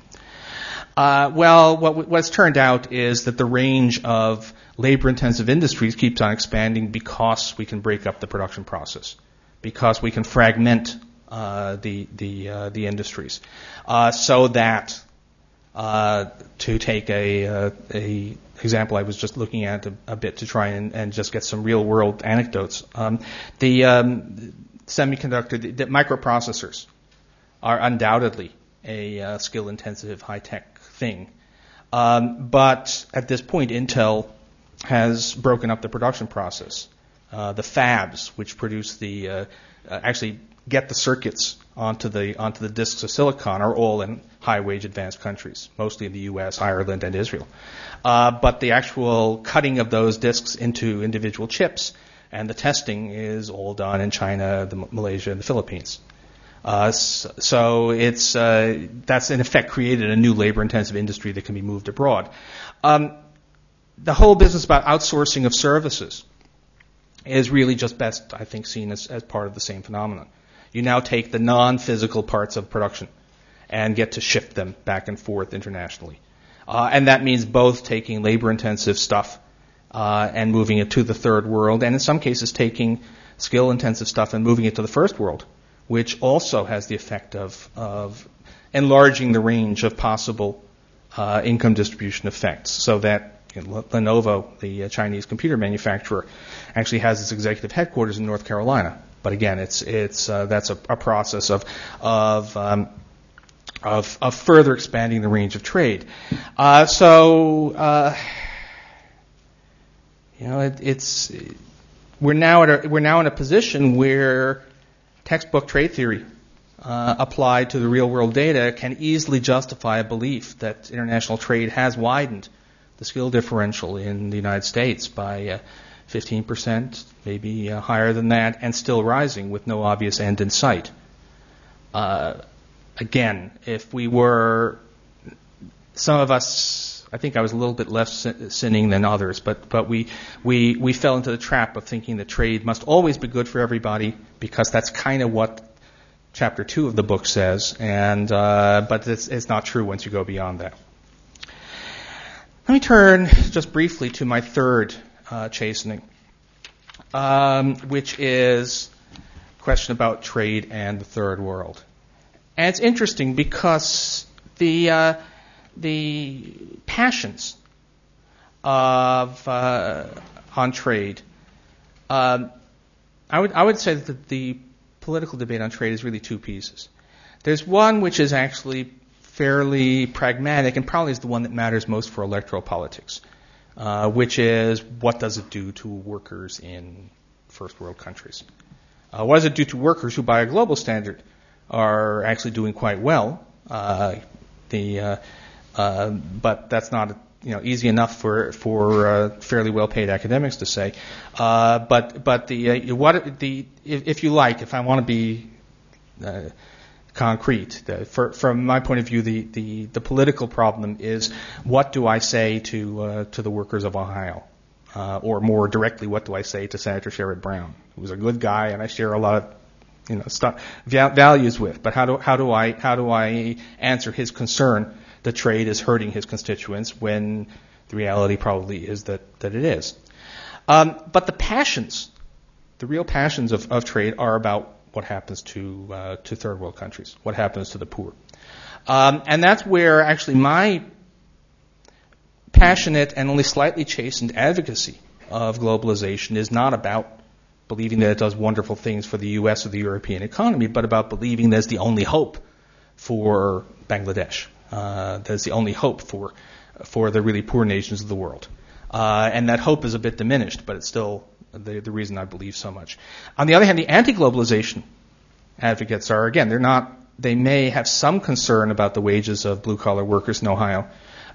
Uh, well, what, what's turned out is that the range of labor-intensive industries keeps on expanding because we can break up the production process, because we can fragment uh, the the uh, the industries, uh, so that uh, to take a, uh, a example I was just looking at a, a bit to try and, and, just get some real world anecdotes. Um, the um, semiconductor, the, the microprocessors are undoubtedly a uh, skill intensive high tech thing. Um, but at this point, Intel has broken up the production process. Uh, the fabs, which produce the, actually get the circuits onto the onto the disks of silicon, are all in high wage advanced countries, mostly in the U.S., Ireland, and Israel. Uh, but the actual cutting of those disks into individual chips and the testing is all done in China, the, Malaysia, and the Philippines. Uh, so it's uh, that's in effect created a new labor-intensive industry that can be moved abroad. Um, the whole business about outsourcing of services is really just best, I think, seen as, as part of the same phenomenon. You now take the non-physical parts of production and get to shift them back and forth internationally, uh, and that means both taking labor-intensive stuff uh, and moving it to the third world, and in some cases taking skill-intensive stuff and moving it to the first world which also has the effect of, of enlarging the range of possible uh, income distribution effects so that you know, Lenovo, the uh, Chinese computer manufacturer, actually has its executive headquarters in North Carolina. But again, it's, it's, uh, that's a, a, process of, of, um, of, of, further expanding the range of trade. Uh, so, uh, you know, it, it's, we're now, at a, we're now in a position where textbook trade theory uh, applied to the real world data can easily justify a belief that international trade has widened the skill differential in the United States by uh, 15%, maybe uh, higher than that, and still rising with no obvious end in sight. Uh, again, if we were, some of us I think I was a little bit less sinning than others, but but we we we fell into the trap of thinking that trade must always be good for everybody because that's kind of what chapter two of the book says, and uh, but it's it's not true once you go beyond that. Let me turn just briefly to my third uh, chastening, um, which is a question about trade and the third world, and it's interesting because the uh, the passions of uh, on trade. Um, I would I would say that the, the political debate on trade is really two pieces. There's one which is actually fairly pragmatic and probably is the one that matters most for electoral politics, uh, which is what does it do to workers in first world countries? Uh, what does it do to workers who, by a global standard, are actually doing quite well? Uh, the uh, uh, but that's not you know easy enough for for fairly well paid academics to say. But but the what the if, if, you like, if I want to be concrete, the, for, from my point of view, the, the the political problem is what do I say to uh, to the workers of Ohio, or more directly, what do I say to Senator Sherrod Brown, who's a good guy, and I share a lot of you know stuff, values with. But how do how do I how do I answer his concern? that trade is hurting his constituents when the reality probably is that, that it is. Um, but the passions, the real passions of, of trade are about what happens to, uh, to third world countries, what happens to the poor. Um, and that's where actually my passionate and only slightly chastened advocacy of globalization is not about believing that it does wonderful things for the U.S. or the European economy, but about believing there's the only hope for Bangladesh uh, that's the only hope for for the really poor nations of the world. Uh, and that hope is a bit diminished, but it's still the, the reason I believe so much. On the other hand, the anti-globalization advocates are again they're not they may have some concern about the wages of blue collar workers in Ohio,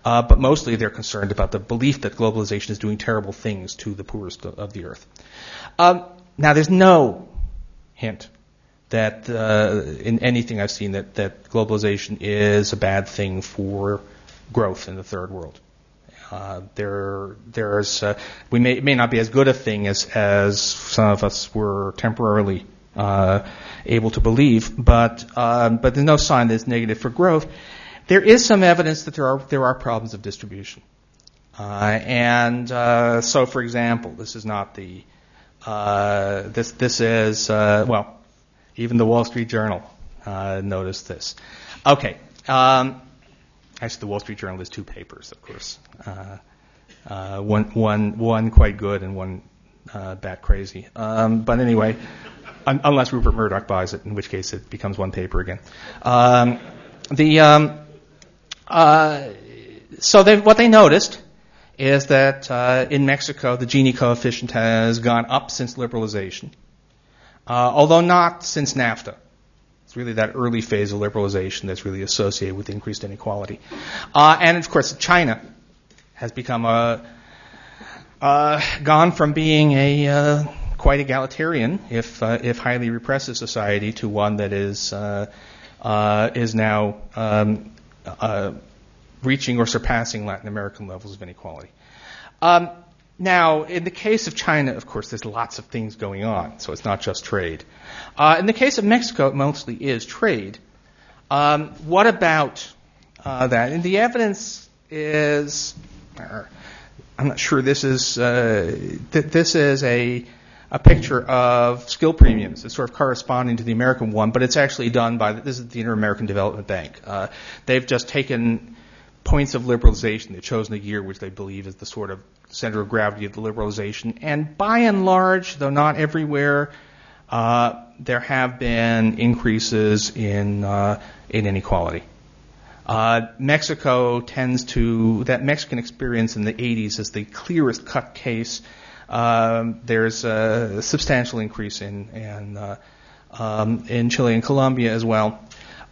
uh, but mostly they're concerned about the belief that globalization is doing terrible things to the poorest of the earth. Um, now, there's no hint that uh, in anything I've seen that, that globalization is a bad thing for growth in the third world. Uh, there, there's, uh, we may, may not be as good a thing as, as some of us were temporarily uh, able to believe, but, um, but there's no sign that it's negative for growth. There is some evidence that there are, there are problems of distribution. Uh, and uh, so, for example, this is not the, this, this is, well, even the Wall Street Journal noticed this. Okay. Um, actually, the Wall Street Journal has two papers, of course. Uh, uh, one, one, one quite good and one uh, bat crazy. Um, but anyway, un- unless Rupert Murdoch buys it, in which case it becomes one paper again. Um, the um, uh, so they, what they noticed is that uh, in Mexico the Gini coefficient has gone up since liberalization, uh, although not since NAFTA. It's really that early phase of liberalization that's really associated with increased inequality. Uh, and of course, China has become a uh, gone from being a uh, quite egalitarian, if uh, if highly repressive society, to one that is uh, uh, is now um, uh, reaching or surpassing Latin American levels of inequality. Um, now, in the case of China, of course, there's lots of things going on, so it's not just trade. in the case of Mexico, it mostly is trade. Um, what about that? And the evidence is. I'm not sure this is uh, th- this is a a picture of skill premiums. It's sort of corresponding to the American one, but it's actually done by this is the Inter-American Development Bank. Uh, they've just taken points of liberalization. They've chosen a year which they believe is the sort of center of gravity of the liberalization, and by and large, though not everywhere, uh, there have been increases in uh, in inequality. Uh, Mexico tends to, that Mexican experience in the 80s is the clearest cut case. Um, there's a substantial increase in, in, uh, um, in Chile and Colombia as well.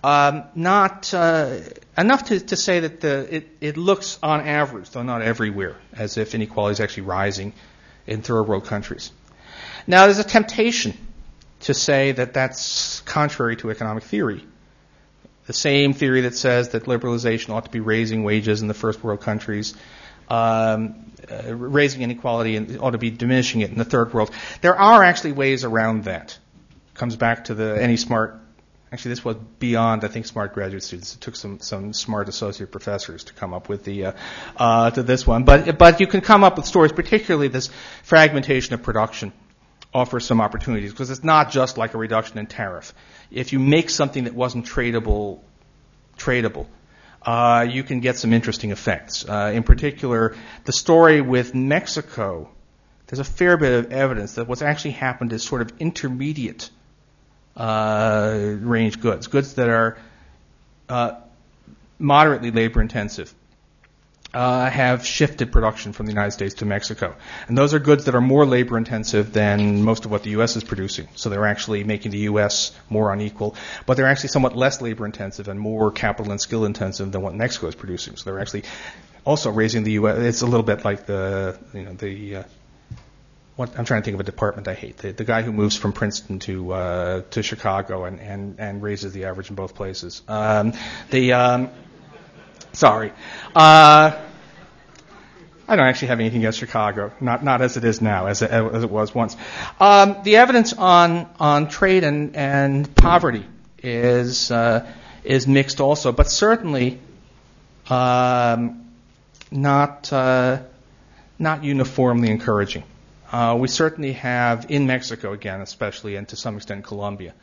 Um, not uh, enough to, to say that the, it, it looks on average, though not everywhere, as if inequality is actually rising in third world countries. Now, there's a temptation to say that that's contrary to economic theory the same theory that says that liberalization ought to be raising wages in the first world countries, um, uh, raising inequality, and ought to be diminishing it in the third world. There are actually ways around that. Comes back to the any smart. Actually, this was beyond, I think, smart graduate students. It took some, some smart associate professors to come up with the uh, uh, to this one. But but you can come up with stories, particularly this fragmentation of production offers some opportunities because it's not just like a reduction in tariff. If you make something that wasn't tradable, tradable, uh, you can get some interesting effects. Uh, in particular, the story with Mexico, there's a fair bit of evidence that what's actually happened is sort of intermediate uh, range goods, goods that are uh, moderately labor intensive, uh, have shifted production from the United States to Mexico. And those are goods that are more labor intensive than most of what the U.S. is producing. So they're actually making the U.S. more unequal. But they're actually somewhat less labor intensive and more capital and skill intensive than what Mexico is producing. So they're actually also raising the U.S. It's a little bit like the, you know, the, uh, what, I'm trying to think of a department I hate. The, the guy who moves from Princeton to uh, to Chicago and, and, and raises the average in both places. Um, the um, Sorry. Uh, I don't actually have anything against Chicago, not not as it is now, as it, as it was once. Um, the evidence on on trade and and poverty is uh, is mixed also, but certainly um, not uh, not uniformly encouraging. Uh, we certainly have in Mexico again, especially, and to some extent Colombia,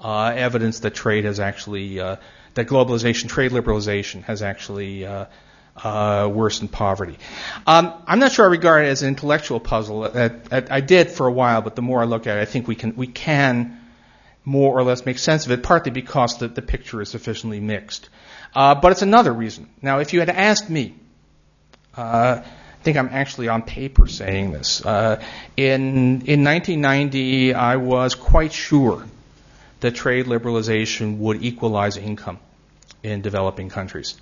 uh, evidence that trade has actually uh, that globalization, trade liberalization has actually uh, uh, worsened poverty. Um, I'm not sure I regard it as an intellectual puzzle. I, I, I, did for a while, but the more I look at it, I think we can we can more or less make sense of it, partly because the, the picture is sufficiently mixed. Uh, but it's another reason. Now, if you had asked me, uh, think I'm actually on paper saying this. Uh, in in 1990, I was quite sure that trade liberalization would equalize income in developing countries.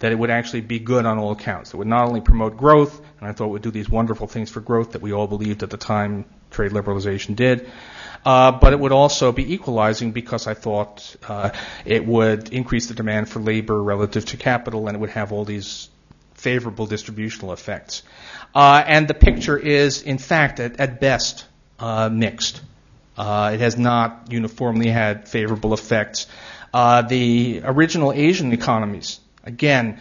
That it would actually be good on all accounts. It would not only promote growth, and I thought it would do these wonderful things for growth that we all believed at the time trade liberalization did, uh, but it would also be equalizing because I thought uh, it would increase the demand for labor relative to capital, and it would have all these favorable distributional effects. Uh, and the picture is, in fact, at, at best, uh, mixed. Uh, it has not uniformly had favorable effects. Uh, the original Asian economies, again,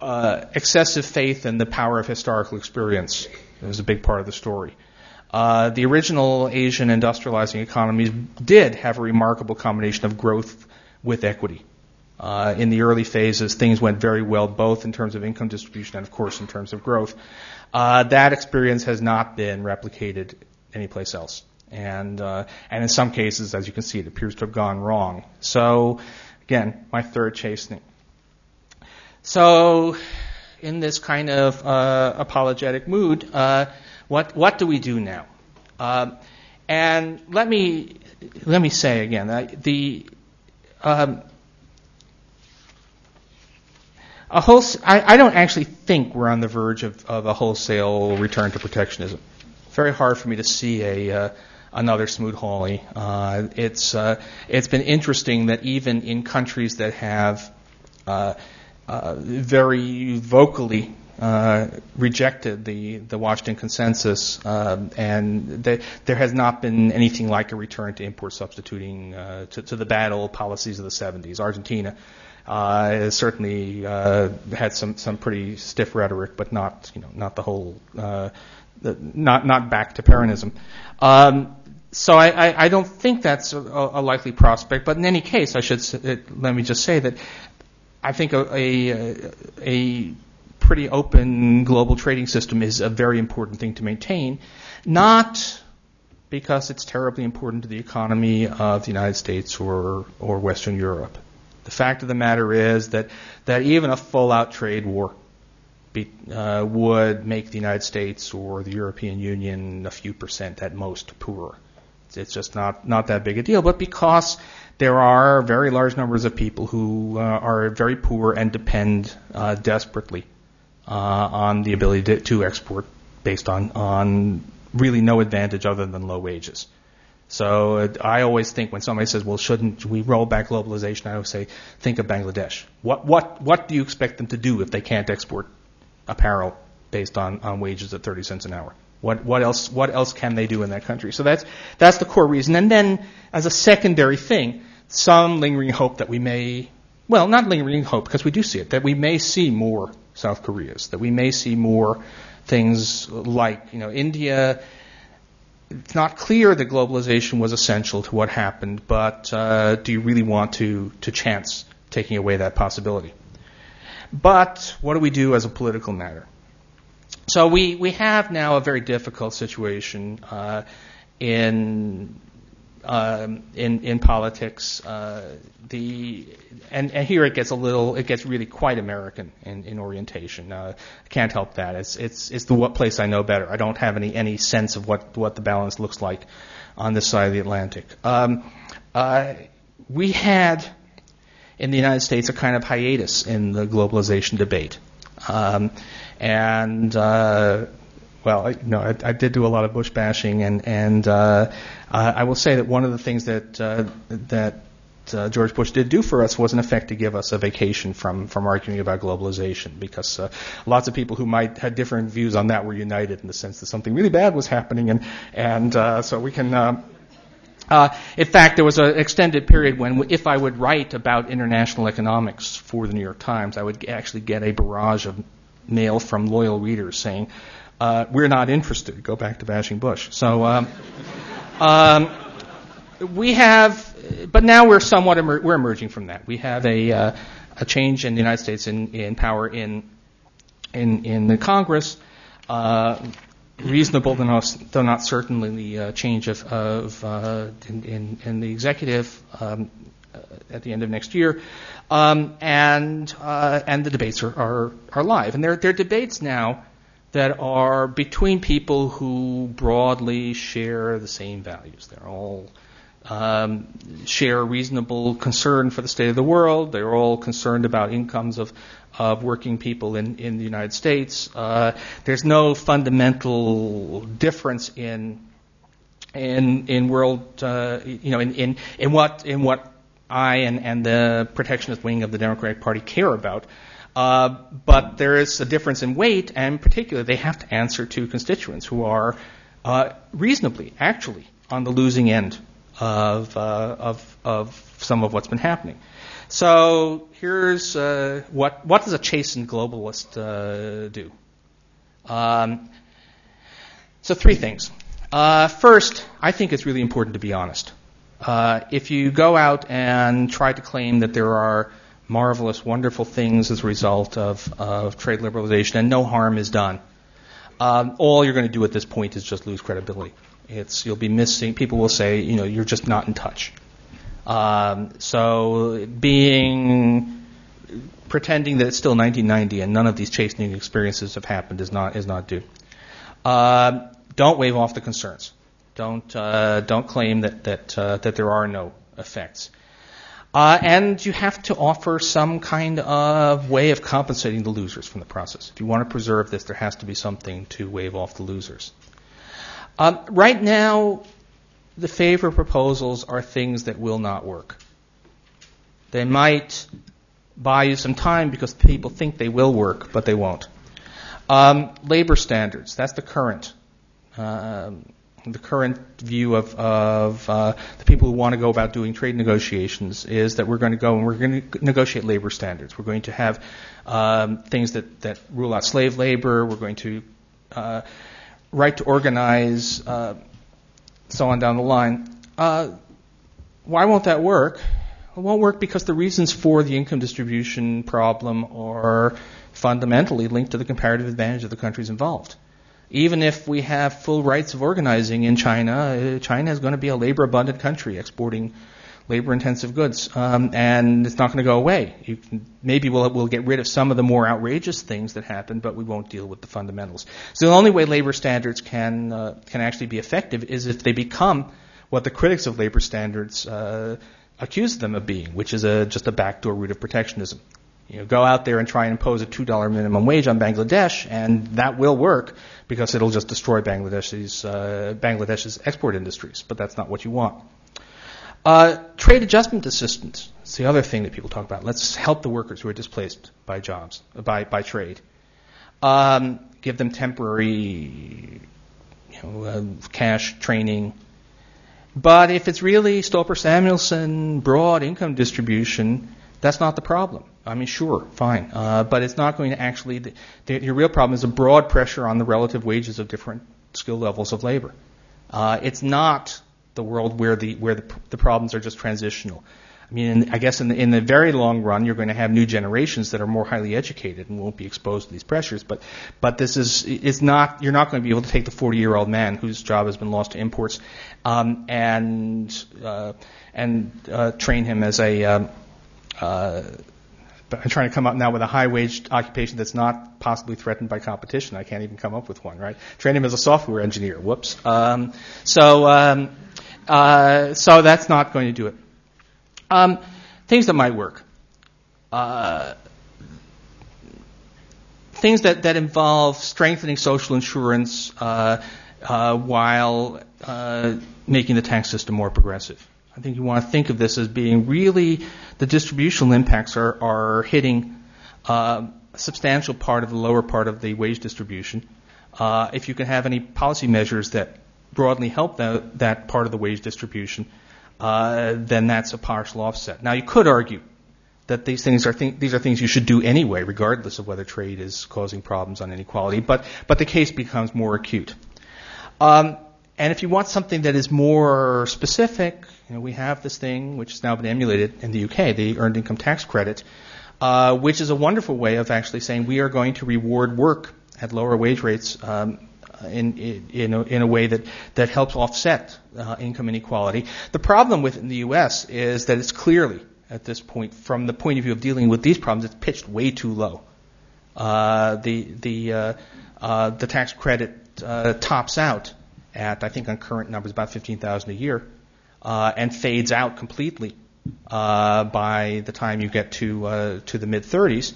uh, excessive faith in the power of historical experience is a big part of the story. Uh, the original Asian industrializing economies did have a remarkable combination of growth with equity. Uh, in the early phases, things went very well, both in terms of income distribution and, of course, in terms of growth. Uh, that experience has not been replicated anyplace else. And, uh, and in some cases, as you can see, it appears to have gone wrong. So, again, my third chastening. So, in this kind of uh, apologetic mood, uh, what, what do we do now? Uh, and let me, let me say again, the, um, a whole, I, I, don't actually think we're on the verge of, of, a wholesale return to protectionism. Very hard for me to see a uh, another Smoot-Hawley. Uh, it's uh, it's been interesting that even in countries that have uh, uh, very vocally uh, rejected the, the Washington Consensus, um, and they, there has not been anything like a return to import substituting to, to, the bad old policies of the 70s. Argentina uh, certainly uh, had some, some pretty stiff rhetoric, but not you know not the whole uh, not not back to Peronism. Um, so I, I, I, don't think that's a, a, likely prospect. But in any case, I should let me just say that I think a, a, a pretty open global trading system is a very important thing to maintain, not because it's terribly important to the economy of the United States or, or Western Europe. The fact of the matter is that, that even a full out trade war be, uh, would make the United States or the European Union a few percent at most poorer. It's, it's just not, not that big a deal. But because there are very large numbers of people who uh, are very poor and depend uh, desperately uh, on the ability to, to export based on, on really no advantage other than low wages. So uh, I always think when somebody says, "Well, shouldn't we roll back globalization?" I always say, "Think of Bangladesh. What what what do you expect them to do if they can't export apparel based on, on wages at 30 cents an hour? What what else what else can they do in that country?" So that's that's the core reason. And then as a secondary thing, some lingering hope that we may, well, not lingering hope because we do see it, that we may see more South Koreas, that we may see more things like, you know, India. It's not clear that globalization was essential to what happened, but uh, do you really want to, to chance taking away that possibility? But what do we do as a political matter? So we, we have now a very difficult situation uh, in um, in in politics. Uh, the and, and here it gets a little it gets really quite American in, in orientation. Uh, I can't help that. It's it's it's the what place I know better. I don't have any any sense of what what the balance looks like on this side of the Atlantic. Um, uh, we had in the United States a kind of hiatus in the globalization debate. Um, and uh, well, I, no, I, I, did do a lot of Bush bashing, and and uh, I will say that one of the things that uh, that uh, George Bush did do for us was, in effect, to give us a vacation from from arguing about globalization, because uh, lots of people who might had different views on that were united in the sense that something really bad was happening, and and uh, so we can. Uh, uh, in fact, there was an extended period when, if I would write about international economics for the New York Times, I would actually get a barrage of mail from loyal readers saying, uh, we're not interested. Go back to bashing Bush. So um, um, we have, but now we're somewhat emer- we're emerging from that. We have a uh, a change in the United States in, in power in in in the Congress. Uh, reasonable, though not, though not certainly the uh, change of, of uh, in, in, in, the executive um, uh, at the end of next year, um, and and the debates are, are, are live, and they're, they're debates now that are between people who broadly share the same values. They're all um, share a reasonable concern for the state of the world. They're all concerned about incomes of of working people in, in the United States. Uh, there's no fundamental difference in in in world uh, you know in, in in what in what I and, and the protectionist wing of the Democratic Party care about. Uh, but there is a difference in weight, and in particular, they have to answer to constituents who are uh, reasonably, actually, on the losing end of, uh, of, some of what's been happening. So here's what does a chastened globalist do? Um, so three things. First, I think it's really important to be honest. if you go out and try to claim that there are marvelous, wonderful things as a result of, of trade liberalization, and no harm is done. Um, all you're going to do at this point is just lose credibility. It's you'll be missing. People will say, you know, you're just not in touch. Um, so being pretending that it's still 1990 and none of these chastening experiences have happened is not is not due. Uh, don't wave off the concerns. Don't uh, don't claim that that uh, that there are no effects. Uh, and you have to offer some kind of way of compensating the losers from the process. If you want to preserve this, there has to be something to wave off the losers. Um, right now, the favor proposals are things that will not work. They might buy you some time because people think they will work, but they won't. Um, labor standards, that's the current. Uh, the current view of, of uh, the people who want to go about doing trade negotiations is that we're going to go and we're going to negotiate labor standards. We're going to have um, things that, that rule out slave labor. We're going to uh, right to organize, uh, so on down the line. Uh, why won't that work? It won't work because the reasons for the income distribution problem are fundamentally linked to the comparative advantage of the countries involved. Even if we have full rights of organizing in China, uh, China is going to be a labor abundant country exporting labor intensive goods, um, and it's not going to go away. Can, maybe we'll, we'll get rid of some of the more outrageous things that happen, but we won't deal with the fundamentals. So the only way labor standards can uh, can actually be effective is if they become what the critics of labor standards uh, accuse them of being, which is a, just a backdoor route of protectionism. You know, go out there and try and impose a $2 minimum wage on Bangladesh, and that will work because it'll just destroy Bangladesh's, uh, Bangladesh's export industries. But that's not what you want. Uh, trade adjustment assistance. It's the other thing that people talk about. Let's help the workers who are displaced by jobs, by, by trade. Um, give them temporary you know, uh, cash training. But if it's really Stolper Samuelson broad income distribution, that's not the problem. I mean, sure, fine, uh, but it's not going to actually. The, the, your real problem is a broad pressure on the relative wages of different skill levels of labor. Uh, it's not the world where the where the, the problems are just transitional. I mean, I guess in the, in the very long run, you're going to have new generations that are more highly educated and won't be exposed to these pressures. But, but this is, it's not, you're not going to be able to take the 40 year old man whose job has been lost to imports, um, and, uh, and, uh, train him as a, um, uh, I'm trying to come up now with a high wage occupation that's not possibly threatened by competition. I can't even come up with one, right? Train him as a software engineer. Whoops. Um, so, um, uh, so that's not going to do it. Um, things that might work. Uh, things that, that involve strengthening social insurance uh, uh while uh, making the tax system more progressive. I think you want to think of this as being really the distributional impacts are, are hitting uh, a substantial part of the lower part of the wage distribution. if you can have any policy measures that broadly help that, that part of the wage distribution, uh, then that's a partial offset. Now, you could argue that these things are th- these are things you should do anyway, regardless of whether trade is causing problems on inequality. But but the case becomes more acute. Um, and if you want something that is more specific, you know, we have this thing which has now been emulated in the UK, the earned income tax credit, uh, which is a wonderful way of actually saying we are going to reward work at lower wage rates um, in, in, a, in a way that, that helps offset uh, income inequality. The problem with it in the U.S. is that it's clearly, at this point, from the point of view of dealing with these problems, it's pitched way too low. Uh, the the uh, uh, the tax credit uh, tops out at I think on current numbers about fifteen thousand a year, uh, and fades out completely uh, by the time you get to uh, to the mid 30s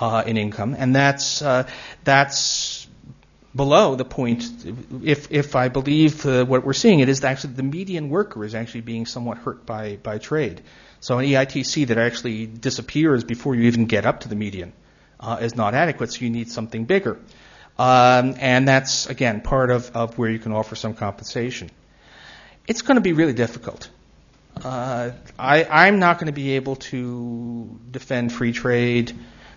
uh, in income, and that's uh, that's below the point, if, if I believe uh, what we're seeing, it is actually the median worker is actually being somewhat hurt by, by trade. So an EITC that actually disappears before you even get up to the median is not adequate, so you need something bigger. Um, and that's, again, part of, of where you can offer some compensation. It's going to be really difficult. Uh, I, I'm not going to be able to defend free trade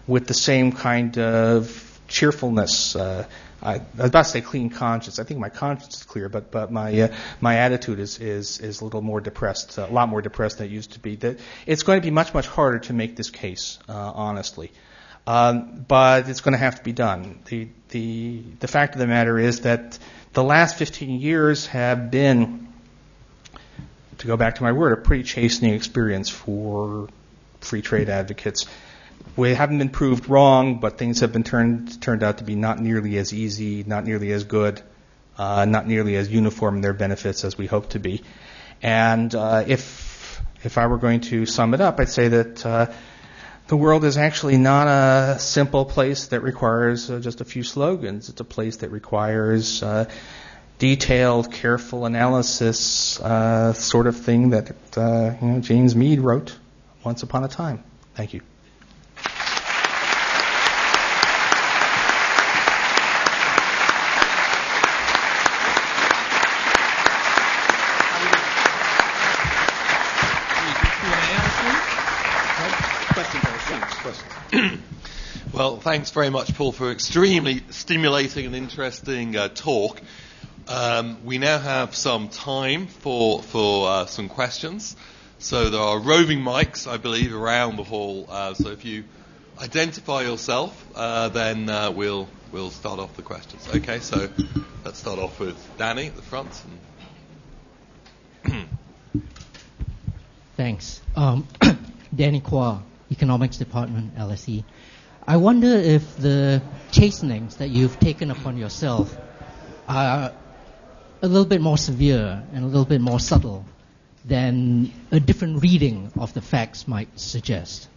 with the same kind of cheerfulness. Uh, I, I, was about to say clean conscience. I think my conscience is clear, but but my uh, my attitude is is is a little more depressed, a lot more depressed than it used to be. That it's going to be much much harder to make this case, uh, honestly, um, but it's going to have to be done. The the the fact of the matter is that the last 15 years have been, to go back to my word, a pretty chastening experience for free trade advocates. We haven't been proved wrong, but things have been turned turned out to be not nearly as easy, not nearly as good, uh, not nearly as uniform in their benefits as we hope to be. And uh, if if I were going to sum it up, I'd say that uh, the world is actually not a simple place that requires uh, just a few slogans. It's a place that requires uh, detailed, careful analysis, uh, sort of thing that uh, you know, James Meade wrote once upon a time. Thank you. Well, thanks very much, Paul, for an extremely stimulating and interesting uh, talk. Um, we now have some time for for uh, some questions. So there are roving mics, I believe, around the hall. Uh, so if you identify yourself, uh, then uh, we'll we'll start off the questions. Okay, so let's start off with Danny at the front. [CLEARS THROAT] Thanks. Um, [COUGHS] Danny Quah, Economics Department, LSE. I wonder if the chastenings that you've taken upon yourself are a little bit more severe and a little bit more subtle than a different reading of the facts might suggest.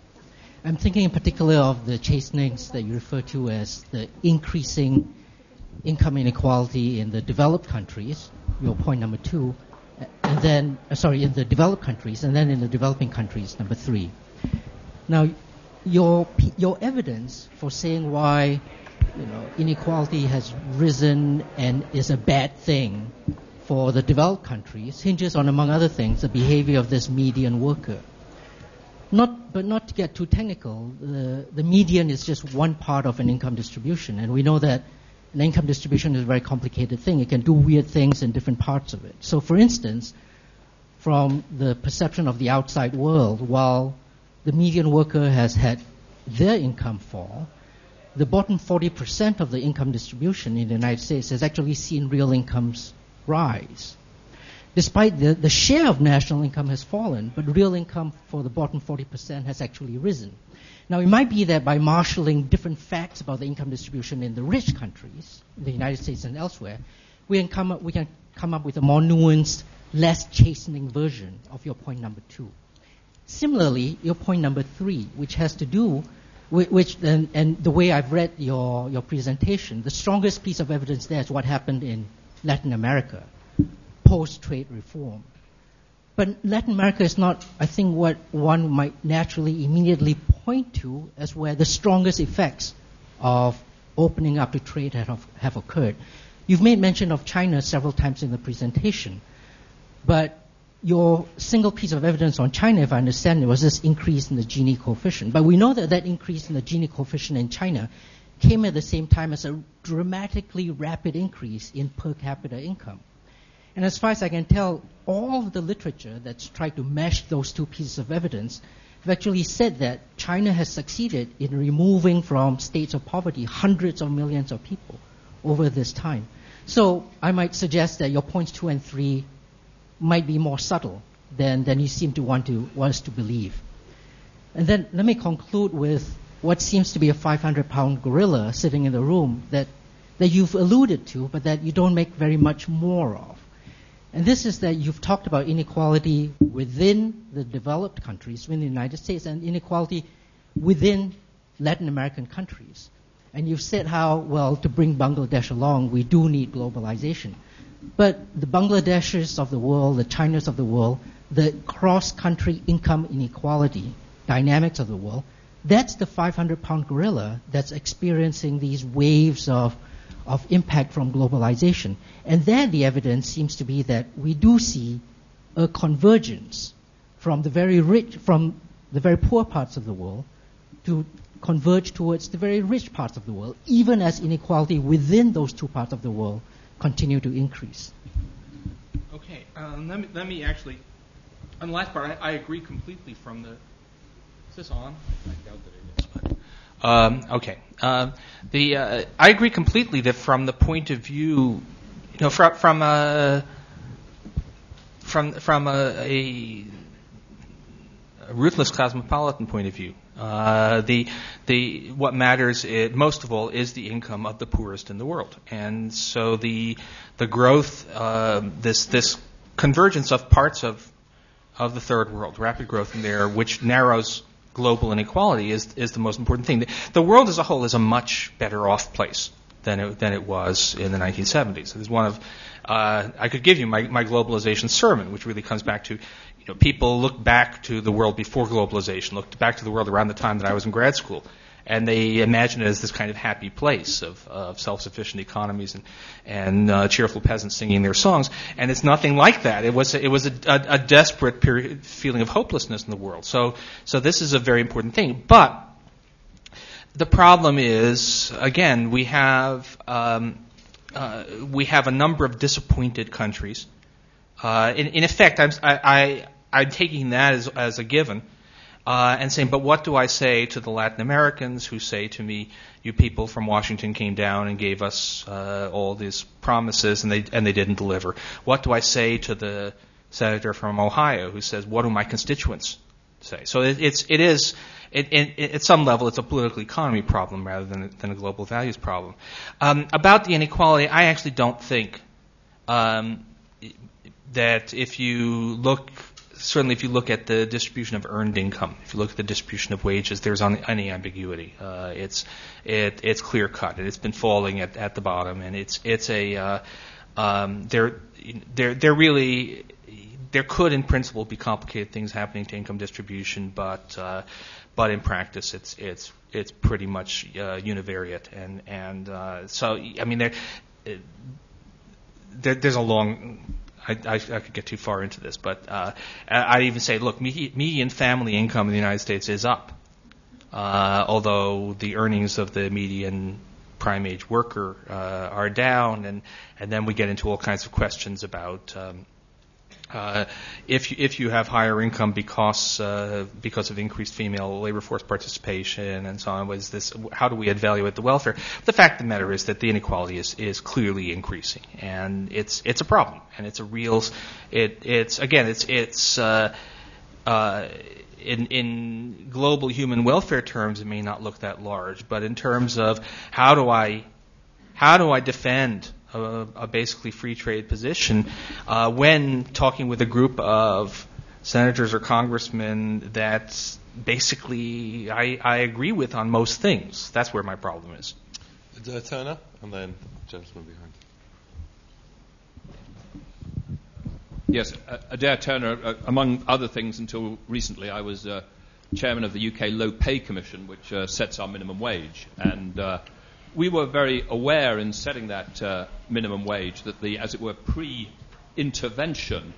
I'm thinking in particular of the chastenings that you refer to as the increasing income inequality in the developed countries, your point number two, and then, uh, sorry, in the developed countries, and then in the developing countries, number three. Now, your your evidence for saying why you know inequality has risen and is a bad thing for the developed countries hinges on, among other things, the behavior of this median worker. Not, but not to get too technical, the, the median is just one part of an income distribution, and we know that an income distribution is a very complicated thing. It can do weird things in different parts of it. So, for instance, from the perception of the outside world, while the median worker has had their income fall, the bottom 40% of the income distribution in the United States has actually seen real incomes rise. Despite the, the share of national income has fallen, but real income for the bottom 40% has actually risen. Now, it might be that by marshaling different facts about the income distribution in the rich countries, the United States and elsewhere, we can come up, we can come up with a more nuanced, less chastening version of your point number two. Similarly, your point number three, which has to do with, which and, and the way I've read your, your presentation, the strongest piece of evidence there is what happened in Latin America post-trade reform. But Latin America is not, I think, what one might naturally immediately point to as where the strongest effects of opening up to trade have, have occurred. You've made mention of China several times in the presentation, but your single piece of evidence on China, if I understand it, was this increase in the Gini coefficient. But we know that that increase in the Gini coefficient in China came at the same time as a dramatically rapid increase in per capita income. And as far as I can tell, all of the literature that's tried to mesh those two pieces of evidence have actually said that China has succeeded in removing from states of poverty hundreds of millions of people over this time. So I might suggest that your points two and three might be more subtle than, than you seem to want, to want us to believe. And then let me conclude with what seems to be a 500 pound gorilla sitting in the room that, that you've alluded to, but that you don't make very much more of. And this is that you've talked about inequality within the developed countries, within the United States, and inequality within Latin American countries. And you've said how, well, to bring Bangladesh along, we do need globalization. But the Bangladeshis of the world, the Chinas of the world, the cross-country income inequality dynamics of the world, that's the 500 pound gorilla that's experiencing these waves of, of impact from globalization. And there the evidence seems to be that we do see a convergence from the very rich, from the very poor parts of the world to converge towards the very rich parts of the world, even as inequality within those two parts of the world continue to increase. Okay, um, let, me, let me actually, on the last part, I, I agree completely from the. Is this on? I doubt that it is. But, um, okay, uh, the uh, I agree completely that from the point of view you know, from from a from from a, a ruthless cosmopolitan point of view, uh, the the what matters it, most of all is the income of the poorest in the world, and so the the growth, uh, this this convergence of parts of of the third world, rapid growth in there, which narrows global inequality, is is the most important thing. The, world as a whole is a much better off place than it, than it was in the 1970s. It's one of uh, I could give you my, my globalization sermon, which really comes back to you know, people look back to the world before globalization, looked back to the world around the time that I was in grad school, and they imagine it as this kind of happy place of, of self-sufficient economies and, and uh, cheerful peasants singing their songs. And it's nothing like that. It was a, it was a, a, a desperate period, feeling of hopelessness in the world. So so this is a very important thing. But the problem is, again, we have um, uh, we have a number of disappointed countries. Uh, in, in, effect, I'm, I, I'm taking that as, as a given uh, and saying, but what do I say to the Latin Americans who say to me, you people from Washington came down and gave us uh, all these promises and they, and they didn't deliver? What do I say to the senator from Ohio who says, what do my constituents say? So it, it's, it is, it, it, at some level, it's a political economy problem rather than, than a global values problem. Um, about the inequality, I actually don't think um, that if you look certainly if you look at the distribution of earned income, if you look at the distribution of wages, there's any ambiguity. Uh, it's it, it's clear cut, and it's been falling at, at the bottom, and it's it's a uh, um, there there there really there could in principle be complicated things happening to income distribution, but uh, but in practice it's it's it's pretty much uh, univariate, and and uh, so I mean there. There, there's a long I, I, I, could get too far into this, but uh, I'd even say, look, median family income in the United States is up, uh, although the earnings of the median prime age worker uh, are down, and and then we get into all kinds of questions about um, uh, if you, if you have higher income because uh, because of increased female labor force participation and so on, was this how do we evaluate the welfare? The fact of the matter is that the inequality is, is clearly increasing, and it's it's a problem, and it's a real it it's again it's it's uh, uh, in, in global human welfare terms, it may not look that large, but in terms of how do I how do I defend a, a basically free trade position uh, when talking with a group of senators or congressmen that basically I, I agree with on most things. That's where my problem is. Uh, Turner, and then gentleman behind. Yes, uh, Adair Turner, uh, among other things, until recently, I was uh, chairman of the UK Low Pay Commission, which uh, sets our minimum wage. And uh, we were very aware in setting that uh, minimum wage that the, as it were, pre-intervention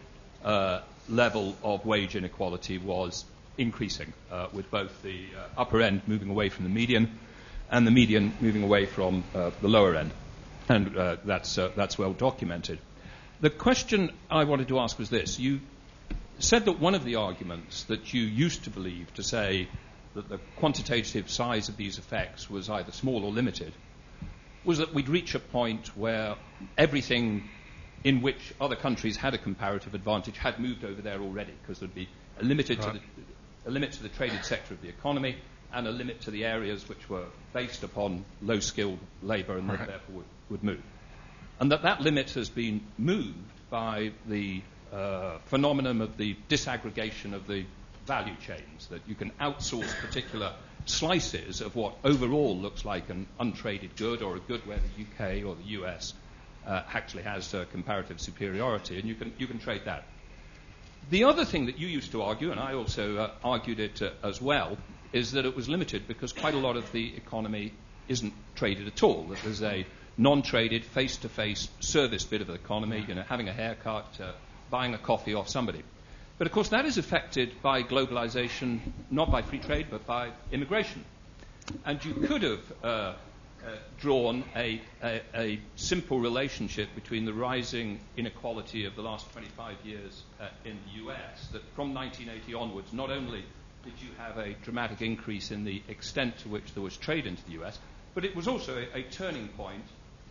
uh, level of wage inequality was increasing, uh, with both the uh, upper end moving away from the median and the median moving away from uh, the lower end. And uh, that's, that's well documented. The question I wanted to ask was this. You said that one of the arguments that you used to believe to say that the quantitative size of these effects was either small or limited was that we'd reach a point where everything in which other countries had a comparative advantage had moved over there already, because there'd be a, limited right. to the, a limit to the traded sector of the economy and a limit to the areas which were based upon low skilled labour and right. therefore would, would, move. And that that limit has been moved by the uh, phenomenon of the disaggregation of the value chains, that you can outsource particular slices of what overall looks like an untraded good or a good where the UK or the US uh, actually has uh, comparative superiority, and you can, you can trade that. The other thing that you used to argue, and I also uh, argued it uh, as well, is that it was limited because quite a lot of the economy isn't traded at all. That there's a non-traded, face-to-face service bit of the economy, you know, having a haircut, uh, buying a coffee off somebody. But of course, that is affected by globalization, not by free trade, but by immigration. And you could have uh, uh, drawn a, a, a, simple relationship between the rising inequality of the last 25 years uh, in the US, that from 1980 onwards, not only did you have a dramatic increase in the extent to which there was trade into the US, but it was also a, a turning point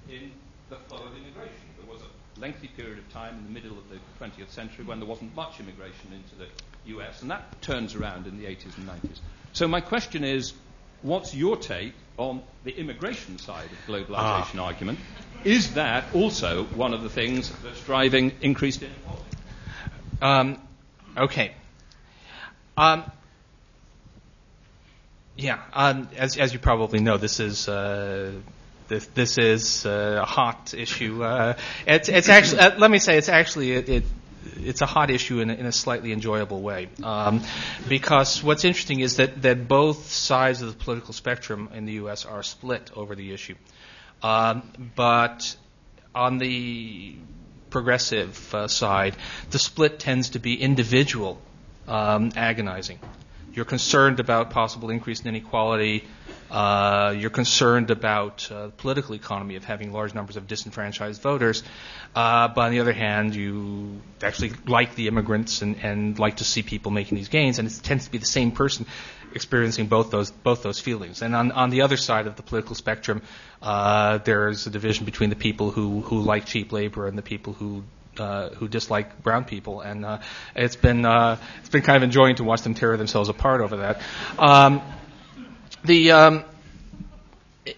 in the flow of immigration. There was a lengthy period of time in the middle of the 20th century when there wasn't much immigration into the US, and that turns around in the 80s and 90s. So my question is, what's your take on the immigration side of the globalization ah. argument? Is that also one of the things that's driving increased inequality? Um, okay. Um, yeah, um, as, as you probably know, this is uh, this this is uh, a hot issue. Uh, it's it's actually uh, let me say it's actually it, it it's a hot issue in a, in a slightly enjoyable way. Um, because what's interesting is that, that both sides of the political spectrum in the U.S. are split over the issue. Um, but on the progressive uh, side, the split tends to be individual um, agonizing. You're concerned about possible increase in inequality. Uh, you're concerned about uh, the political economy of having large numbers of disenfranchised voters. Uh, but on the other hand, you actually like the immigrants and, and like to see people making these gains, and it tends to be the same person experiencing both those both those feelings. And on, on the other side of the political spectrum, uh, there's a division between the people who, who like cheap labor and the people who uh, who dislike brown people, and uh, it's been uh, it's been kind of enjoying to watch them tear themselves apart over that. Um, the um,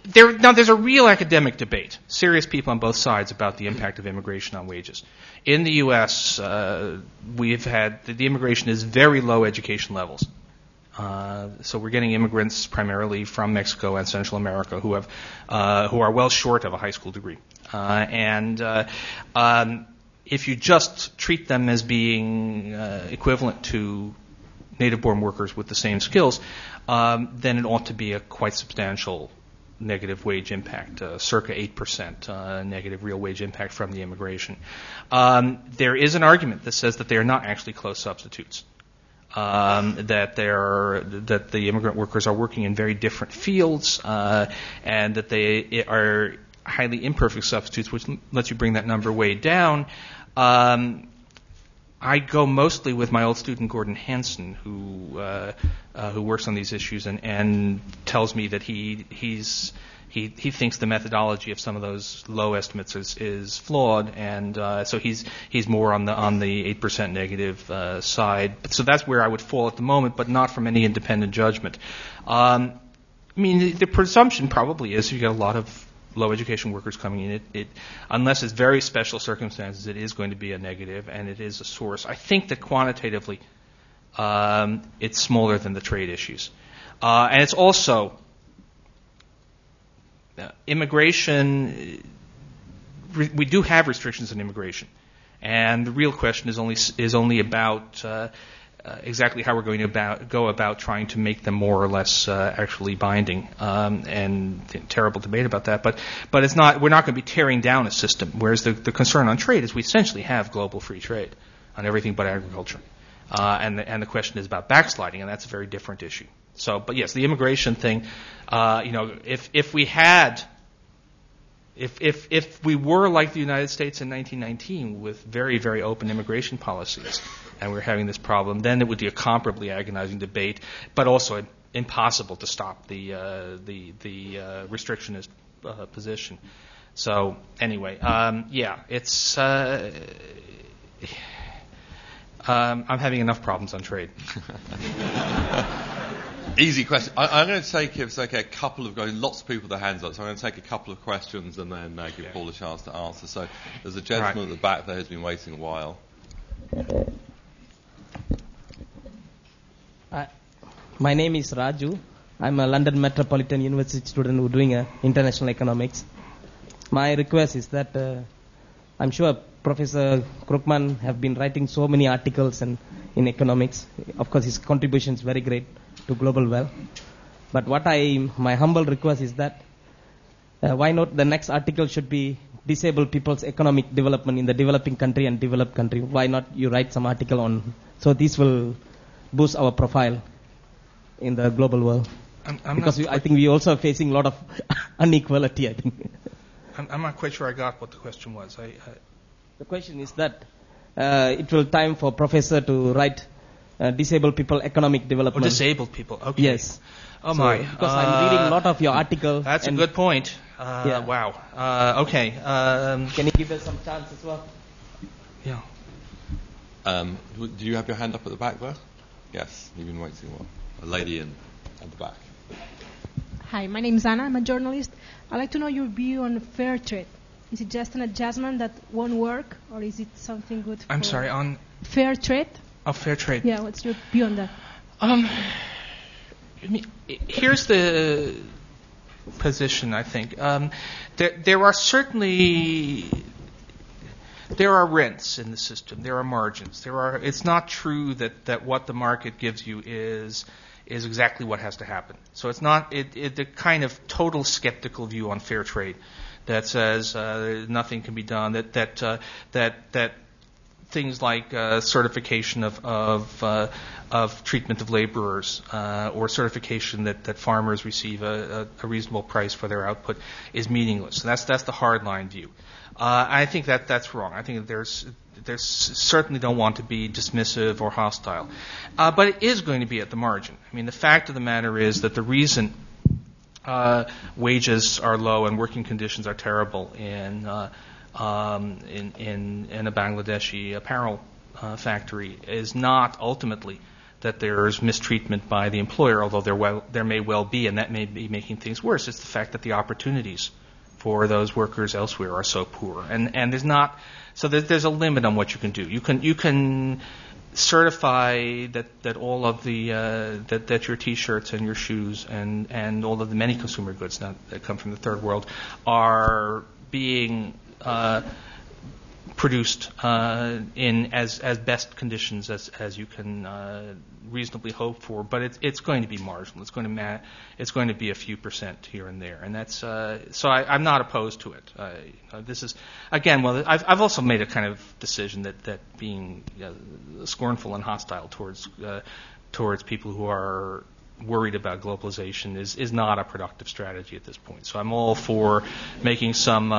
there, now there's a real academic debate, serious people on both sides about the impact of immigration on wages. In the U.S., uh, we've had the, immigration is very low education levels. Uh, so we're getting immigrants primarily from Mexico and Central America who have uh, who are well short of a high school degree, uh, and uh, um, if you just treat them as being uh, equivalent to native-born workers with the same skills, um, then it ought to be a quite substantial negative wage impact, uh, circa 8% uh, negative real wage impact from the immigration. Um, there is an argument that says that they are not actually close substitutes. Um, that they're that the immigrant workers are working in very different fields, uh, and that they are highly imperfect substitutes, which lets you bring that number way down. Um, I go mostly with my old student Gordon Hanson, who uh, uh, who works on these issues and, and tells me that he he's he he thinks the methodology of some of those low estimates is, is flawed, and uh, so he's he's more on the on the eight percent negative uh, side. So that's where I would fall at the moment, but not from any independent judgment. Um, I mean, the, the presumption probably is you get a lot of low education workers coming in, it, it, unless it's very special circumstances, it is going to be a negative, and it is a source. I think that quantitatively, um, it's smaller than the trade issues, uh, and it's also uh, immigration. Re- we do have restrictions on immigration, and the real question is only is only about. Uh, uh, exactly how we're going to about, go about trying to make them more or less uh, actually binding. Um, and terrible debate about that, but but it's not. We're not going to be tearing down a system. Whereas the, the concern on trade is we essentially have global free trade on everything but agriculture, uh, and the, and the question is about backsliding, and that's a very different issue. So, but yes, the immigration thing. Uh, you know, if if we had if, if, if we were like the United States in 1919 with very, very open immigration policies, and we're having this problem, then it would be a comparably agonizing debate, but also impossible to stop the, uh, the, the uh, restrictionist uh, position. So, anyway, um, yeah, it's. Uh, [SIGHS] um, I'm having enough problems on trade. [LAUGHS] Easy question. I, am going to take, if it's okay, a couple of going. Lots of people with their hands up, so I'm going to take a couple of questions and then uh, give yeah. Paul a chance to answer. So there's a gentleman right. at the back there who's been waiting a while. Uh, my name is Raju. I'm a London Metropolitan University student who's doing uh, international economics. My request is that uh, I'm sure Professor Krugman have been writing so many articles and in economics. Of course, his contribution is very great to global well. But what I, my humble request is that uh, why not the next article should be disabled people's economic development in the developing country and developed country. Why not you write some article on, so this will boost our profile in the global world. I'm, I'm because we, I think we also are facing a lot of [LAUGHS] inequality, I think. I'm, I'm, not quite sure I got what the question was. I, I the question is that uh, it will time for professor to write uh, disabled people economic Oh, development. disabled people. Okay. Yes. Oh So, my. because I'm reading a lot of your article. That's a good point. Uh, Yeah. Wow. Uh, okay. Um, Can you give us some chance as well? yeah. Um, do you have your hand up at the back there? Yes, you've been waiting a while. A lady in at the back. Hi, my name is Anna. I'm a journalist. I'd like to know your view on fair trade. Is it just an adjustment that won't work, or is it something good for I'm sorry. On fair trade? Oh, fair trade. Yeah, what's your view on that? Um, I mean, here's the position. I think um, there there are certainly there are rents in the system. There are margins. There are. It's not true that that what the market gives you is is exactly what has to happen. So it's not it, it the kind of total skeptical view on fair trade that says uh, nothing can be done. That that uh, that that things like uh, certification of of, uh, of treatment of laborers uh, or certification that, that farmers receive a, a, reasonable price for their output is meaningless. And that's that's the hardline view. Uh, I think that that's wrong. I think there's there's certainly don't want to be dismissive or hostile, uh, but it is going to be at the margin. I mean, the fact of the matter is that the reason uh, wages are low and working conditions are terrible in um, in, in, in a Bangladeshi apparel uh, factory is not ultimately that there's mistreatment by the employer, although there, well, there may well be, and that may be making things worse. It's the fact that the opportunities for those workers elsewhere are so poor, and and there's not so there's, there's a limit on what you can do. You can you can certify that, that all of the uh, that, that your T-shirts and your shoes and, and all of the many consumer goods that come from the third world are being produced uh, in as as best conditions as as you can uh, reasonably hope for. But it's it's going to be marginal. It's going to ma- it's going to be a few percent here and there, and that's uh, so I'm not opposed to it. Uh, this is again, well, I've I've also made a kind of decision that being uh, scornful and hostile towards uh, towards people who are worried about globalization is, is not a productive strategy at this point. So I'm all for making some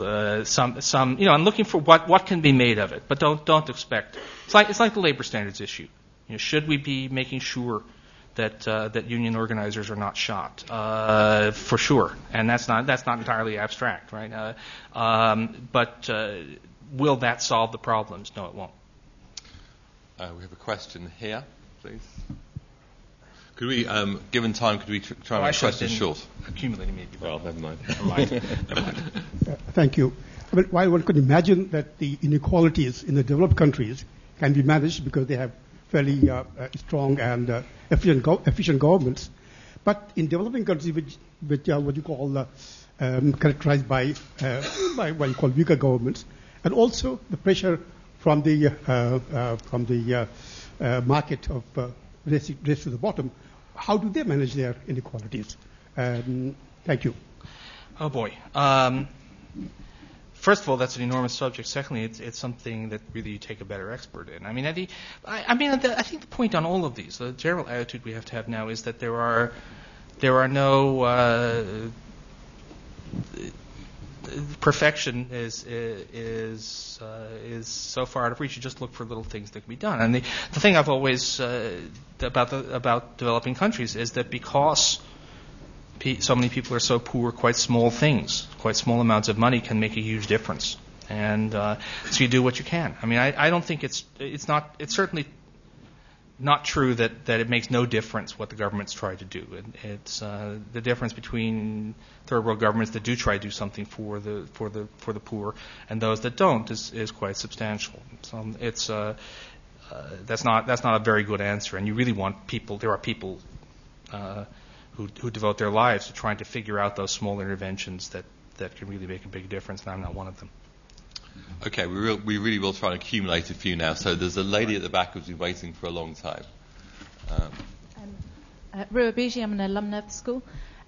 uh, some some you know I'm looking for what what can be made of it, but don't don't expect it's like it's like the labor standards issue. You know, should we be making sure that uh, that union organizers are not shot uh, for sure? And that's not that's not entirely abstract, right? Uh, um, but uh, will that solve the problems? No, it won't. We have a question here, please. Could we, um, given time, could we tr- try and I make questions short? Accumulating maybe. Well, never mind. Never mind. [LAUGHS] Never mind. Uh, Thank you. I mean, while one could imagine that the inequalities in the developed countries can be managed because they have fairly uh, uh, strong and uh, efficient, go- efficient governments, but in developing countries which, which are what you call uh, um, characterized by, uh, by what you call weaker governments, and also the pressure from the uh, uh, from the uh, uh, market of uh, race, race to the bottom, how do they manage their inequalities? Um, thank you. Oh boy. Um, first of all, that's an enormous subject. Secondly, it's, it's something that really you take a better expert in. I mean, I, think- I, I mean, the, I think the point on all of these, the general attitude we have to have now is that there are there are no uh, perfection is is uh, is so far out of reach. You just look for little things that can be done. And the, the thing I've always uh, about the, about developing countries is that because pe- so many people are so poor, quite small things, quite small amounts of money can make a huge difference. And uh, so you do what you can. I mean, I, I don't think it's it's not it's certainly not true that, that it makes no difference what the governments try to do. It, it's uh, the difference between third world governments that do try to do something for the for the for the poor and those that don't is, is quite substantial. So it's uh, uh, that's not that's not a very good answer. And you really want people. There are people uh, who who devote their lives to trying to figure out those small interventions that that can really make a big difference. And I'm not one of them. Okay, we, will, we really will try and accumulate a few now. So there's a lady at the back who's been waiting for a long time. Um, Uh, Rua Bougie, I'm an alumna of the school.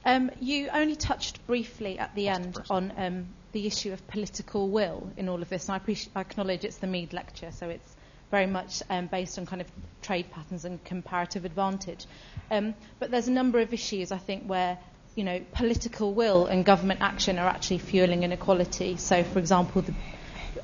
Um, you only touched briefly at the end on um, the issue of political will in all of this, and I, appreciate, I acknowledge it's the Meade lecture, so it's very much um, based on kind of trade patterns and comparative advantage. Um, but there's a number of issues, I think, where you know political will and government action are actually fueling inequality. So, for example, the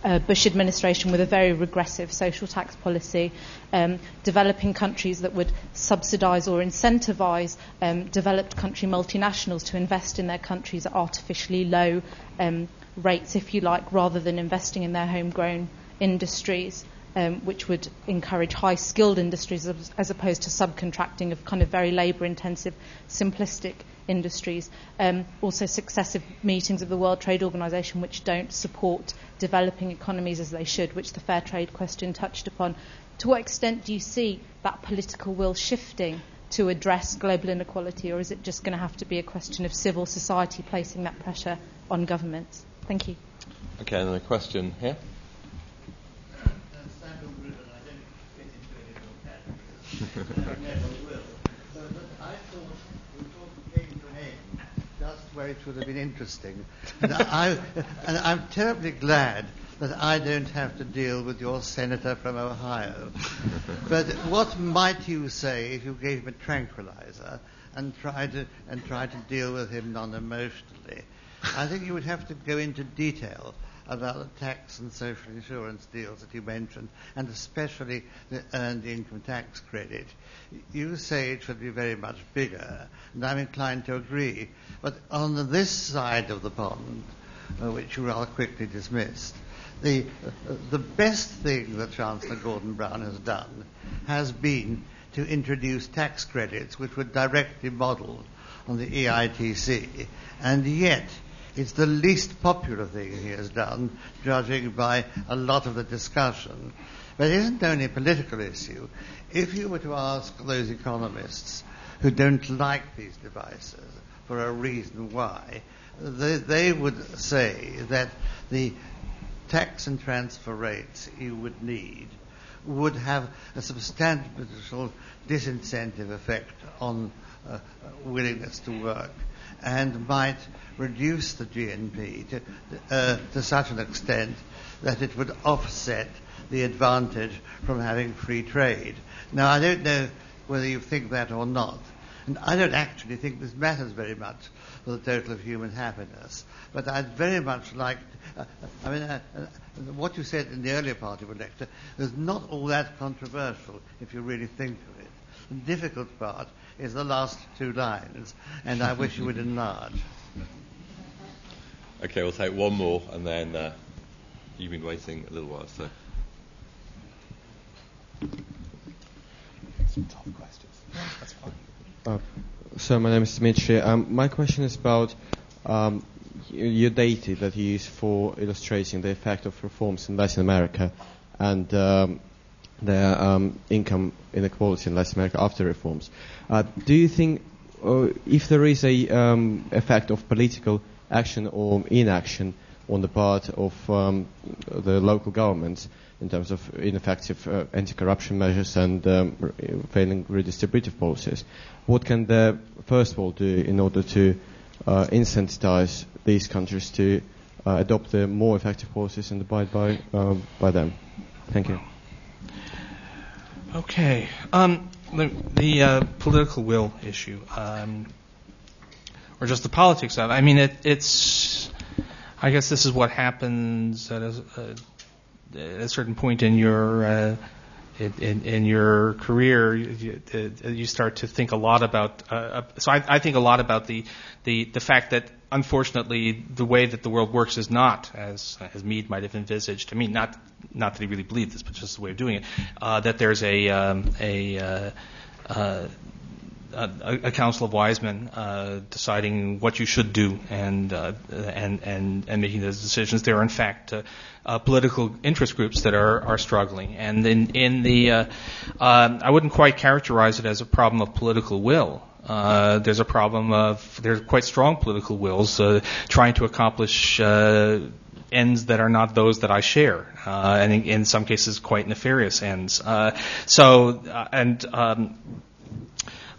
uh, Bush administration with a very regressive social tax policy, um, developing countries that would subsidise or incentivise um, developed country multinationals to invest in their countries at artificially low um, rates, if you like, rather than investing in their homegrown industries. Um, which would encourage high skilled industries as, opposed to subcontracting of kind of very labour intensive, simplistic industries. Um, also, successive meetings of the World Trade Organization which don't support developing economies as they should, which the fair trade question touched upon. To what extent do you see that political will shifting to address global inequality, or is it just going to have to be a question of civil society placing that pressure on governments? Thank you. Okay, and a question here. Just where it would have been interesting. and, I, and I'm terribly glad that I don't have to deal with your senator from Ohio. but what might you say if you gave him a tranquilizer and tried to, and tried to deal with him non-emotionally? I think you would have to go into detail about the tax and social insurance deals that you mentioned, and especially the earned income tax credit. You say it should be very much bigger, and I'm inclined to agree. But on this side of the pond, uh, which you rather quickly dismissed, the, uh, the best thing that Chancellor Gordon Brown has done has been to introduce tax credits which were directly modelled on the EITC, and yet it's the least popular thing he has done, judging by a lot of the discussion. But it isn't only a political issue. If you were to ask those economists who don't like these devices for a reason why, they, they would say that the tax and transfer rates you would need would have a substantial disincentive effect on uh, willingness to work and might reduce the GNP to, uh, to such an extent that it would offset the advantage from having free trade. Now, I don't know whether you think that or not. And I don't actually think this matters very much for the total of human happiness. But I'd very much like, uh, I mean, uh, uh, what you said in the earlier part of your lecture is not all that controversial if you really think of it. The difficult part is the last two lines, and I wish you would enlarge. Okay, we'll take one more, and then uh, you've been waiting a little while, so. Some tough questions. That's fine. Uh, so my name is Dimitri. Um, my question is about um, your data that you use for illustrating the effect of reforms in Latin America and um, the um, income inequality in Latin America after reforms. Uh, do you think uh, if there is a um, effect of political action or inaction on the part of um, the local governments in terms of ineffective uh, anti-corruption measures and um, failing redistributive policies. What can the first world do in order to uh, incentivize these countries to uh, adopt the more effective policies and abide by um, by them? Thank you. Okay. Um, the, the uh, political will issue. Um, or just the politics of it. I mean, it, it's. I guess this is what happens at a, a, at a certain point in your uh, in, in, your career. You, you, start to think a lot about. Uh, uh, so I, I, think a lot about the, the the fact that unfortunately the way that the world works is not as as Meade might have envisaged. I mean, not not that he really believed this, but just the way of doing it. Uh, that there's a um, a uh, uh, a, a, council of wise men uh, deciding what you should do and uh, and and and making those decisions. There are in fact uh, uh political interest groups that are are struggling, and in in the uh, I wouldn't quite characterize it as a problem of political will. Uh, there's a problem of there's quite strong political wills trying to accomplish ends that are not those that I share, uh, and in, in, some cases quite nefarious ends. Uh, so, uh, and um,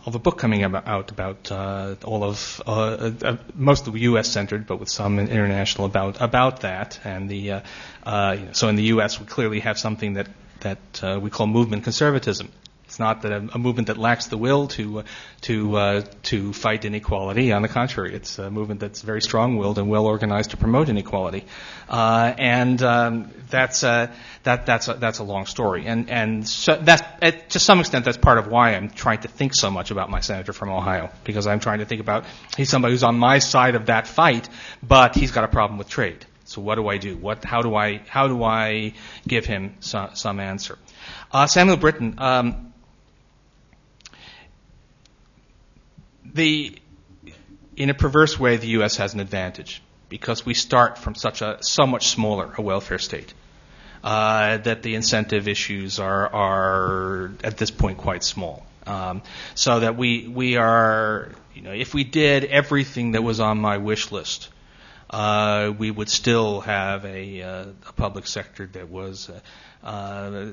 of a book coming out about uh, all of uh, uh, most of the U.S. centered, but with some international about about that. And the uh, uh, so in the U.S. we clearly have something that that uh, we call movement conservatism. It's not that a, a movement that lacks the will to uh, to uh, to fight inequality. On the contrary, it's a movement that's very strong-willed and well organized to promote inequality. Uh, and um, that's uh, that that's a, that's a long story. And and so that's at, to some extent that's part of why I'm trying to think so much about my senator from Ohio because I'm trying to think about he's somebody who's on my side of that fight, but he's got a problem with trade. So what do I do? What how do I how do I give him some, some answer? Uh, Samuel Brittan. Um, the, in a perverse way, the U.S. has an advantage because we start from such a so much smaller a welfare state uh, that the incentive issues are are at this point quite small. Um, so that we we are you know if we did everything that was on my wish list, uh, we would still have a, uh, a public sector that was uh, uh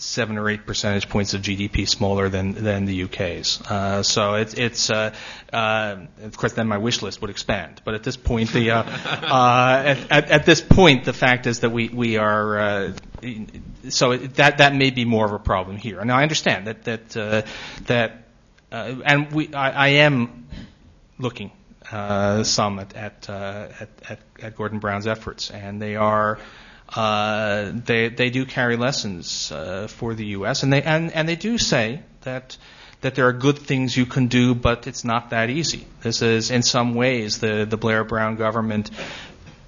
seven or eight percentage points of GDP smaller than than the UK's. Uh, so it's it's uh, uh, of course then my wish list would expand. But at this point, the uh, [LAUGHS] uh, at, at, at, this point, the fact is that we we are. Uh, so that that may be more of a problem here. Now I understand that that that, and we I, I am looking some at at, at at, at Gordon Brown's efforts, and they are uh, they they do carry lessons uh, for the U.S. and they and, and they do say that that there are good things you can do, but it's not that easy. This is in some ways the the Blair Brown government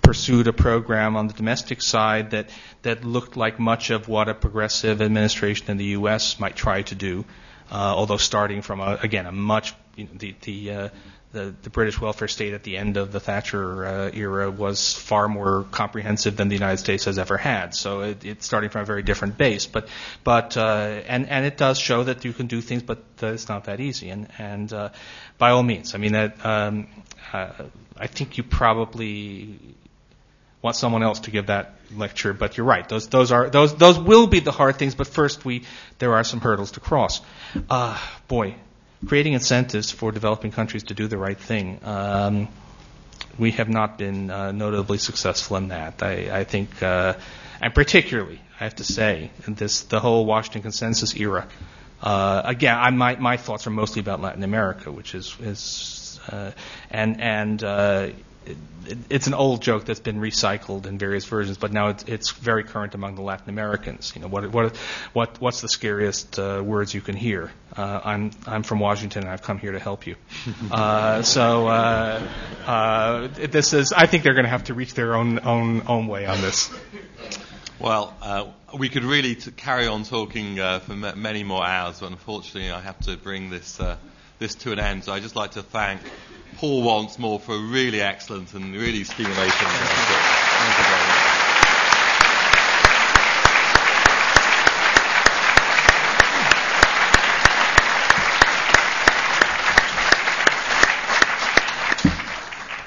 pursued a program on the domestic side that that looked like much of what a progressive administration in the U.S. might try to do, uh, although starting from a, again a much you know, the the uh, the, the British welfare state at the end of the Thatcher uh, era was far more comprehensive than the United States has ever had. So it, it's starting from a very different base. But but uh, and and it does show that you can do things, but uh, it's not that easy. And and uh, by all means, I mean that um, uh, I think you probably want someone else to give that lecture. But you're right; those those are those those will be the hard things. But first, we there are some hurdles to cross. Uh, boy, creating incentives for developing countries to do the right thing. Um, we have not been uh, notably successful in that. I, I think, uh, and particularly, I have to say, this the whole Washington Consensus era. Uh, again, I, my my thoughts are mostly about Latin America, which is is uh, and and it's an old joke that's been recycled in various versions, but now it's, it's very current among the Latin Americans. You know, what, what, what, what's the scariest uh, words you can hear? Uh, I'm, I'm from Washington and I've come here to help you. [LAUGHS] Uh, so uh, uh, this is, I think they're going to have to reach their own, own, own way on this. Well, uh, we could really t- carry on talking for m- many more hours, but unfortunately I have to bring this, this to an end. So I'd just like to thank Paul once more for a really excellent and really stimulating. Thank you. Thank you